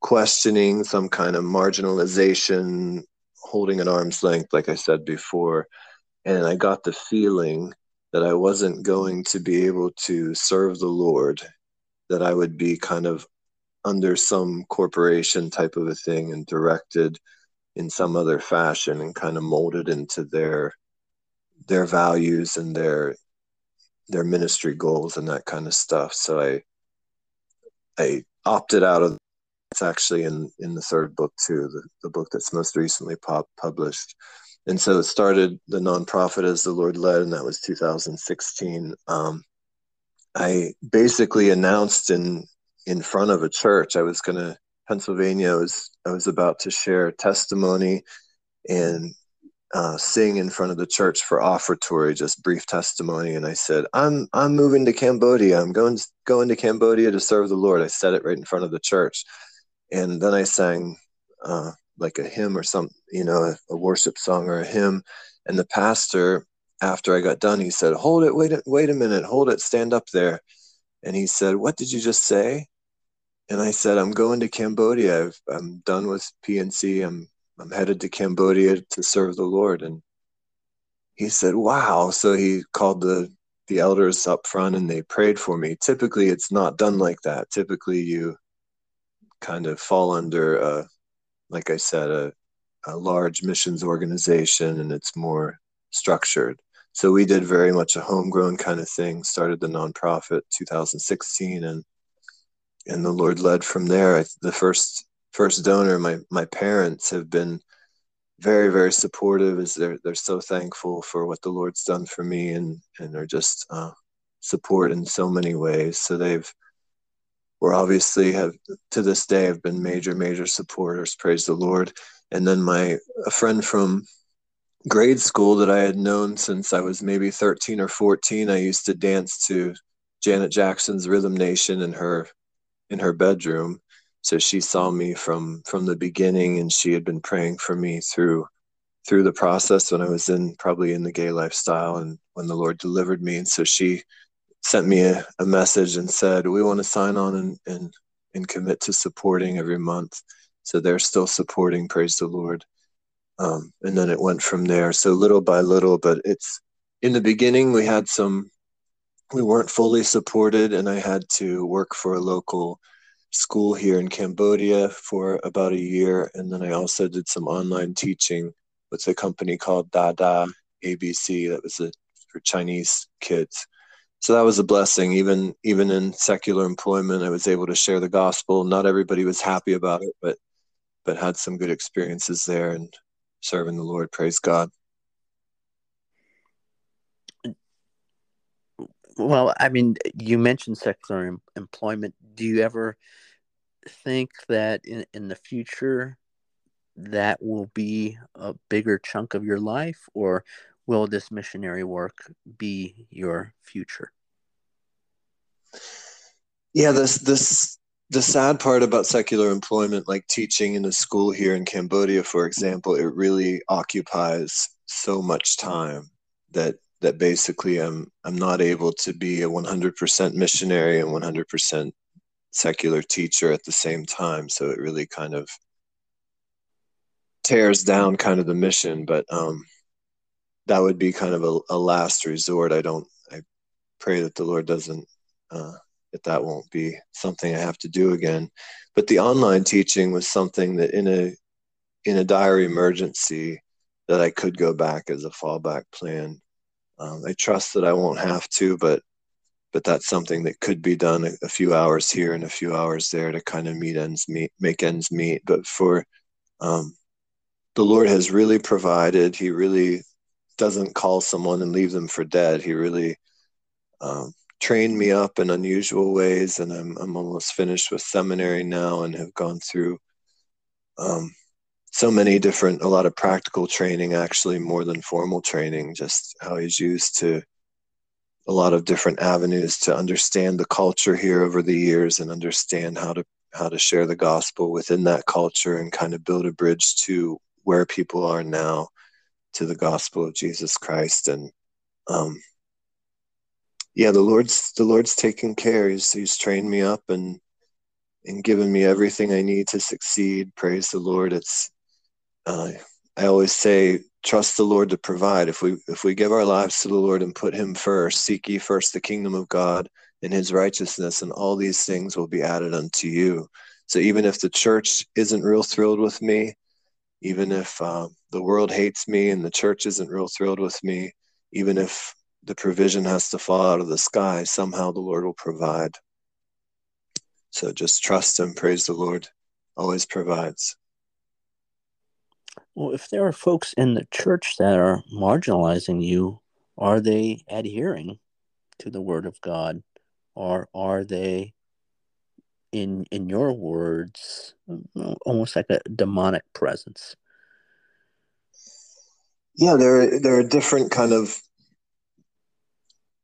questioning some kind of marginalization holding an arm's length like i said before and i got the feeling that i wasn't going to be able to serve the lord that i would be kind of under some corporation type of a thing and directed in some other fashion and kind of molded into their their values and their their ministry goals and that kind of stuff. So I I opted out of it's actually in in the third book too, the, the book that's most recently pop, published. And so it started the nonprofit as the Lord led, and that was 2016. Um, I basically announced in in front of a church I was going to Pennsylvania. I was I was about to share testimony and uh, sing in front of the church for offertory, just brief testimony. And I said, "I'm I'm moving to Cambodia. I'm going going to Cambodia to serve the Lord." I said it right in front of the church, and then I sang uh, like a hymn or some, you know, a, a worship song or a hymn. And the pastor, after I got done, he said, "Hold it, wait, a, wait a minute, hold it, stand up there." And he said, "What did you just say?" And I said, "I'm going to Cambodia. I've, I'm done with PNC. I'm I'm headed to Cambodia to serve the Lord. And he said, Wow. So he called the the elders up front and they prayed for me. Typically it's not done like that. Typically you kind of fall under uh like I said, a, a large missions organization and it's more structured. So we did very much a homegrown kind of thing, started the nonprofit 2016 and and the Lord led from there. I, the first first donor, my my parents have been very very supportive as they're they're so thankful for what the lord's done for me and and are just uh, support in so many ways so they've we're obviously have to this day have been major major supporters praise the lord. And then my a friend from grade school that i had known since i was maybe 13 or 14 i used to dance to janet jackson's rhythm nation in her in her bedroom. So she saw me from from the beginning and she had been praying for me through through the process when i was in probably in the gay lifestyle and when the lord delivered me. And so she sent me a, a message and said we want to sign on and, and and commit to supporting every month. So they're still supporting praise the lord. Um, and then it went from there. So little by little but it's in the beginning we had some we weren't fully supported and i had to work for a local school here in Cambodia for about a year, and then I also did some online teaching with a company called Dada ABC that was a, for Chinese kids. So that was a blessing. Even even in secular employment, I was able to share the gospel. Not everybody was happy about it, but but had some good experiences there and serving the Lord. Praise God. Well, I mean, you mentioned secular em- employment. Do you ever think that in, in the future that will be a bigger chunk of your life, or will this missionary work be your future? Yeah, this this the sad part about secular employment, like teaching in a school here in Cambodia, for example, it really occupies so much time that that basically I'm I'm not able to be a 100% missionary and 100% secular teacher at the same time. So it really kind of tears down kind of the mission. But um, that would be kind of a, a last resort. I don't. I pray that the Lord doesn't. Uh, that that won't be something I have to do again. But the online teaching was something that in a in a dire emergency that I could go back as a fallback plan. Um, I trust that I won't have to, but but that's something that could be done a, a, few hours here and a few hours there to kind of meet ends meet, make ends meet. But for um, the Lord has really provided. He really doesn't call someone and leave them for dead. He really um, trained me up in unusual ways, and I'm I'm almost finished with seminary now, and have gone through um, so many different, a lot of practical training, actually more than formal training. Just how He's used to a lot of different avenues to understand the culture here over the years and understand how to how to share the gospel within that culture and kind of build a bridge to where people are now to the gospel of Jesus Christ and um yeah the Lord's the Lord's taken care he's he's trained me up and and given me everything I need to succeed praise the Lord it's uh, I always say trust the Lord to provide. If we if we give our lives to the Lord and put him first, seek ye first the kingdom of God and his righteousness, and all these things will be added unto you. So even if the church isn't real thrilled with me, even if uh, the world hates me and the church isn't real thrilled with me, even if the provision has to fall out of the sky, somehow the Lord will provide. So just trust him, praise the Lord, always provides. Well, if there are folks in the church that are marginalizing you, are they adhering to the word of God? Or are they, in in your words, almost like a demonic presence? Yeah, there there are different kind of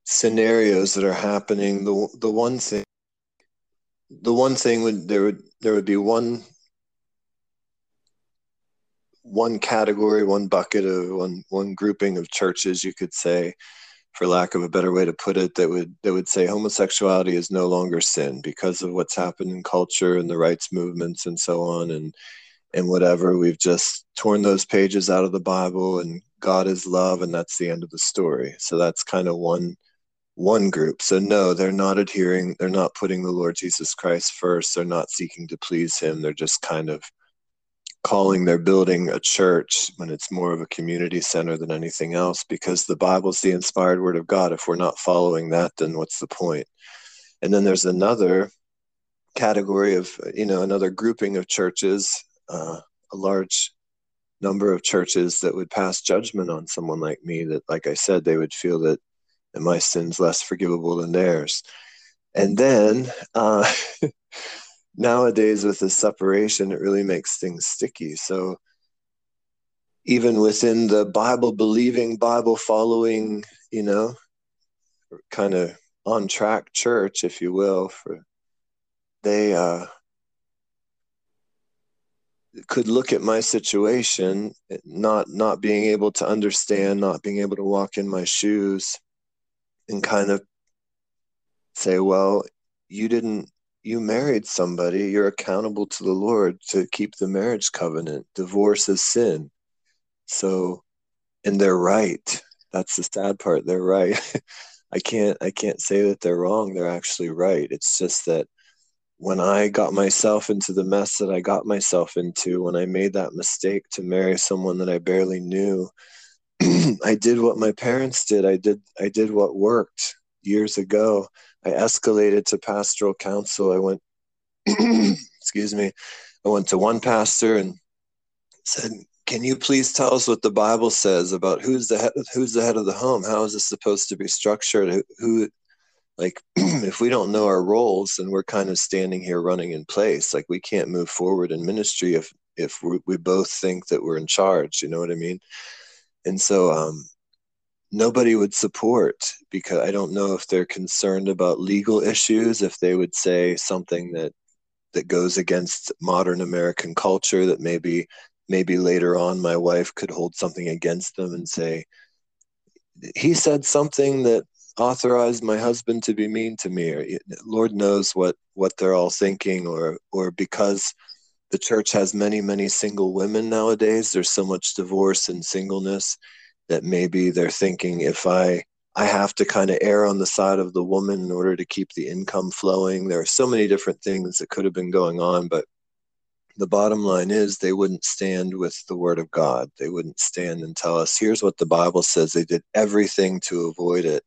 scenarios that are happening. The the one thing the one thing would there would there would be one one category, one bucket of one one grouping of churches, you could say, for lack of a better way to put it, that would that would say homosexuality is no longer sin because of what's happened in culture and the rights movements and so on and and whatever. We've just torn those pages out of the Bible and God is love and that's the end of the story. So that's kind of one one group. So no, they're not adhering, they're not putting the Lord Jesus Christ first. They're not seeking to please him. They're just kind of calling their building a church when it's more of a community center than anything else because the Bible's the inspired word of God. If we're not following that, then what's the point? And then there's another category of, you know, another grouping of churches, uh, a large number of churches that would pass judgment on someone like me that like i said they would feel that, that my sins less forgivable than theirs. And then uh, nowadays with the separation it really makes things sticky. So even within the bible believing bible following you know kind of on track church if you will for they uh could look at my situation not not being able to understand not being able to walk in my shoes and kind of say well you didn't you married somebody. You're accountable to the lord to keep the marriage covenant. Divorce is sin. So and they're right. That's the sad part. They're right. I can't i can't say that they're wrong. They're actually right. It's just that when I got myself into the mess that I got myself into, when I made that mistake to marry someone that I barely knew, I did what my parents did. I did I did what worked years ago. I escalated to pastoral counsel. I went excuse me. I went to one pastor and said, "Can you please tell us what the Bible says about who's the head who's the head of the home? How is this supposed to be structured? Who like if we don't know our roles and we're kind of standing here running in place like we can't move forward in ministry if if we, we both think that we're in charge you know what i mean and so um nobody would support because i don't know if they're concerned about legal issues if they would say something that that goes against modern american culture that maybe maybe later on my wife could hold something against them and say he said something that authorized my husband to be mean to me or lord knows what what they're all thinking or or because the church has many many single women nowadays. There's so much divorce and singleness that maybe they're thinking if i i have to kind of err on the side of the woman in order to keep the income flowing. There are so many different things that could have been going on but the bottom line is they wouldn't stand with the word of god. They wouldn't stand and tell us here's what the bible says. They did everything to avoid it.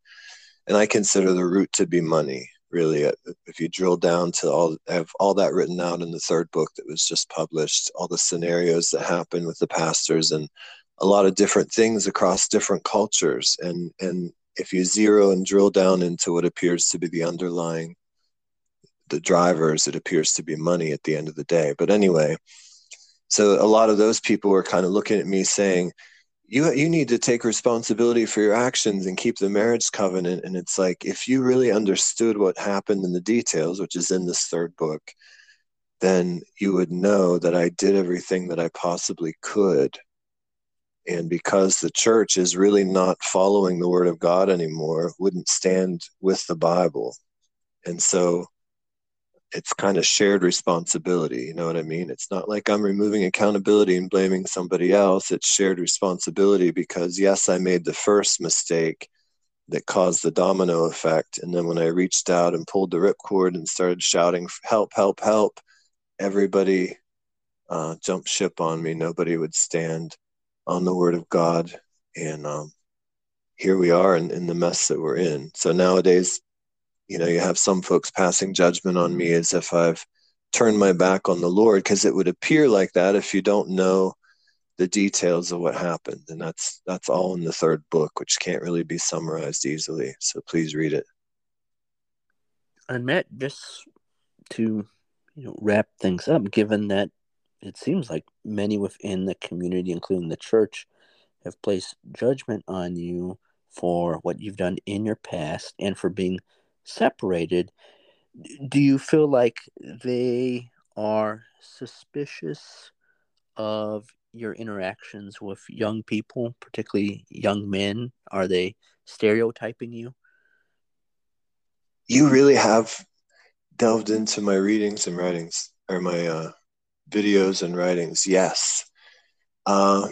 And I consider the root to be money. Really, uh, if you drill down to all, have all that written out in the third book that was just published, all the scenarios that happen with the pastors, and a lot of different things across different cultures. And and if you zero and drill down into what appears to be the underlying, the drivers, it appears to be money at the end of the day. But anyway, so a lot of those people were kind of looking at me saying, you you need to take responsibility for your actions and keep the marriage covenant. And it's like if you really understood what happened in the details which is in this third book then you would know that I did everything that I possibly could. And because the church is really not following the word of God anymore wouldn't stand with the bible. And so it's kind of shared responsibility you know what i mean? It's not like i'm removing accountability and blaming somebody else it's shared responsibility because yes i made the first mistake that caused the domino effect and then when i reached out and pulled the ripcord and started shouting help help help everybody uh, jumped ship on me. Nobody would stand on the word of god and um, here we are in, in the mess that we're in. So nowadays you know you have some folks passing judgment on me as if i've turned my back on the lord because it would appear like that if you don't know the details of what happened. And that's that's all in the third book which can't really be summarized easily. So please read it. And matt just to you know wrap things up given that it seems like many within the community including the church have placed judgment on you for what you've done in your past and for being separated, do you feel like they are suspicious of your interactions with young people, particularly young men? Are they stereotyping you? You really have delved into my readings and writings, or my uh, videos and writings. Yes. Uh,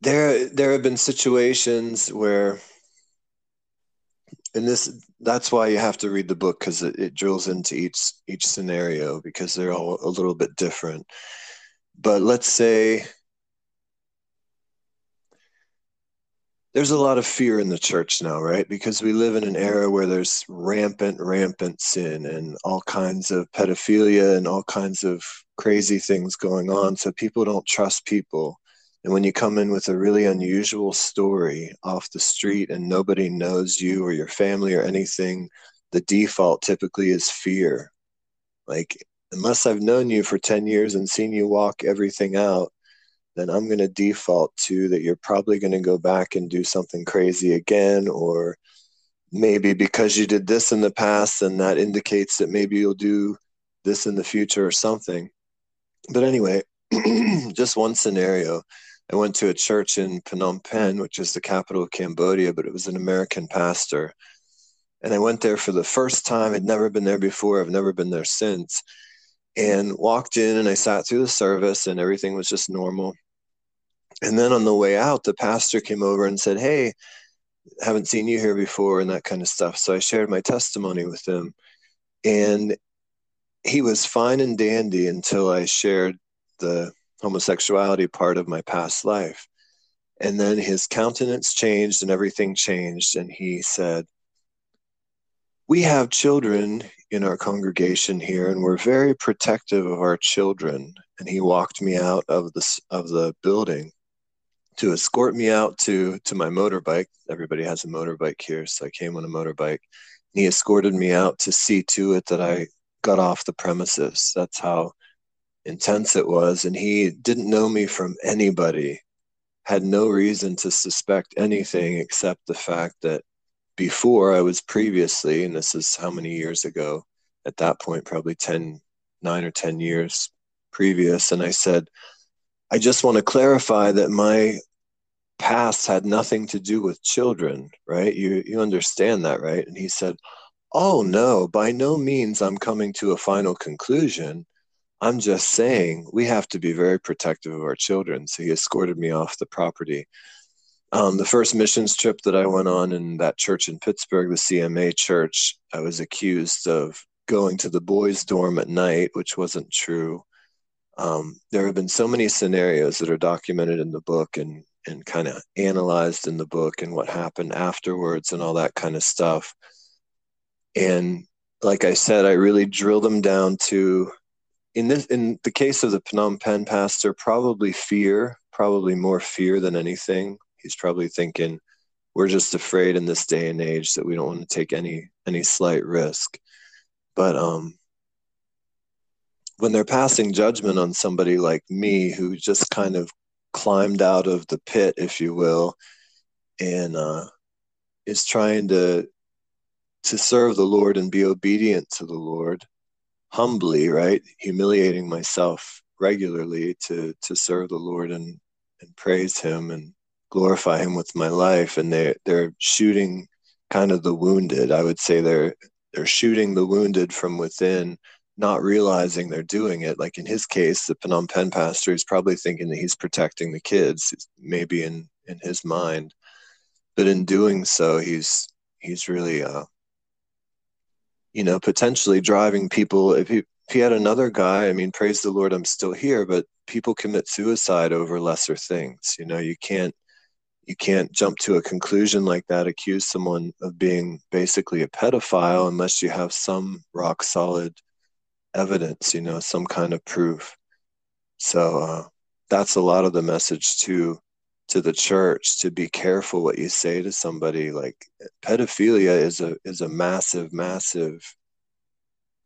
there there have been situations where and this that's why you have to read the book because it, it drills into each each scenario because they're all a little bit different but let's say there's a lot of fear in the church now, right? Because we live in an era where there's rampant, rampant sin and all kinds of pedophilia and all kinds of crazy things going on. So people don't trust people. And when you come in with a really unusual story off the street and nobody knows you or your family or anything, the default typically is fear. Like, unless I've known you for 10 years and seen you walk everything out, then I'm going to default to that you're probably going to go back and do something crazy again, or maybe because you did this in the past, and that indicates that maybe you'll do this in the future or something. But anyway, just one scenario. I went to a church in Phnom Penh, which is the capital of Cambodia, but it was an American pastor. And I went there for the first time. I'd never been there before. I've never been there since. And walked in and I sat through the service and everything was just normal. And then on the way out, the pastor came over and said, Hey, haven't seen you here before, and that kind of stuff. So I shared my testimony with him. And he was fine and dandy until I shared the homosexuality part of my past life. And then his countenance changed and everything changed. And he said, We have children in our congregation here, and we're very protective of our children. And he walked me out of the, of the building to escort me out to to my motorbike. Everybody has a motorbike here, so I came on a motorbike. He escorted me out to see to it that I got off the premises. That's how intense it was. And he didn't know me from anybody, had no reason to suspect anything except the fact that before I was previously, and this is how many years ago, at that point, probably 10, nine or 10 years previous. And I said, I just want to clarify that my past had nothing to do with children, right? You you understand that, right? And he said, "Oh no, by no means I'm coming to a final conclusion. I'm just saying we have to be very protective of our children." So he escorted me off the property. Um, the first missions trip that I went on in that church in Pittsburgh, the CMA church, I was accused of going to the boys' dorm at night, which wasn't true. Um, there have been so many scenarios that are documented in the book, and and kind of analyzed in the book and what happened afterwards and all that kind of stuff. And like I said, I really drill them down to in this in the case of the Phnom Penh pastor, probably fear, probably more fear than anything. He's probably thinking, we're just afraid in this day and age that we don't want to take any any slight risk. But um when they're passing judgment on somebody like me who just kind of climbed out of the pit, if you will, and uh, is trying to to serve the Lord and be obedient to the Lord humbly, right? Humiliating myself regularly to to serve the Lord and and praise Him and glorify Him with my life. And they they're shooting kind of the wounded. I would say they're they're shooting the wounded from within not realizing they're doing it. Like in his case, the Phnom Penh pastor is probably thinking that he's protecting the kids, maybe in in his mind, but in doing so, he's he's really, uh, you know, potentially driving people. If he if he had another guy, I mean, praise the Lord, I'm still here. But people commit suicide over lesser things. You know, you can't you can't jump to a conclusion like that accuse someone of being basically a pedophile unless you have some rock solid evidence, you know, some kind of proof. So uh, that's a lot of the message to to the church to be careful what you say to somebody. Like pedophilia is a is a massive, massive,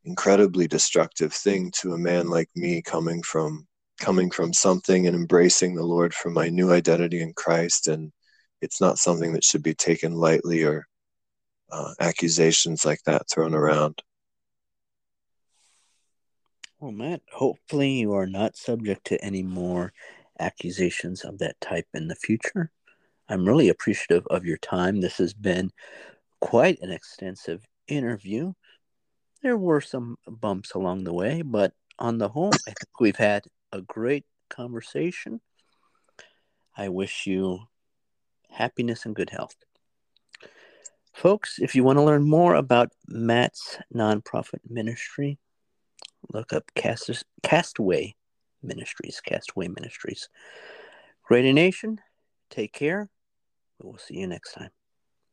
incredibly destructive thing to a man like me coming from coming from something and embracing the Lord for my new identity in Christ. And it's not something that should be taken lightly or uh, accusations like that thrown around. Well, Matt, hopefully you are not subject to any more accusations of that type in the future. I'm really appreciative of your time. This has been quite an extensive interview. There were some bumps along the way, but on the whole, I think we've had a great conversation. I wish you happiness and good health. Folks, if you want to learn more about Matt's nonprofit ministry, look up Cast- Castaway Ministries. Castaway Ministries. Grady Nation, take care. We'll see you next time.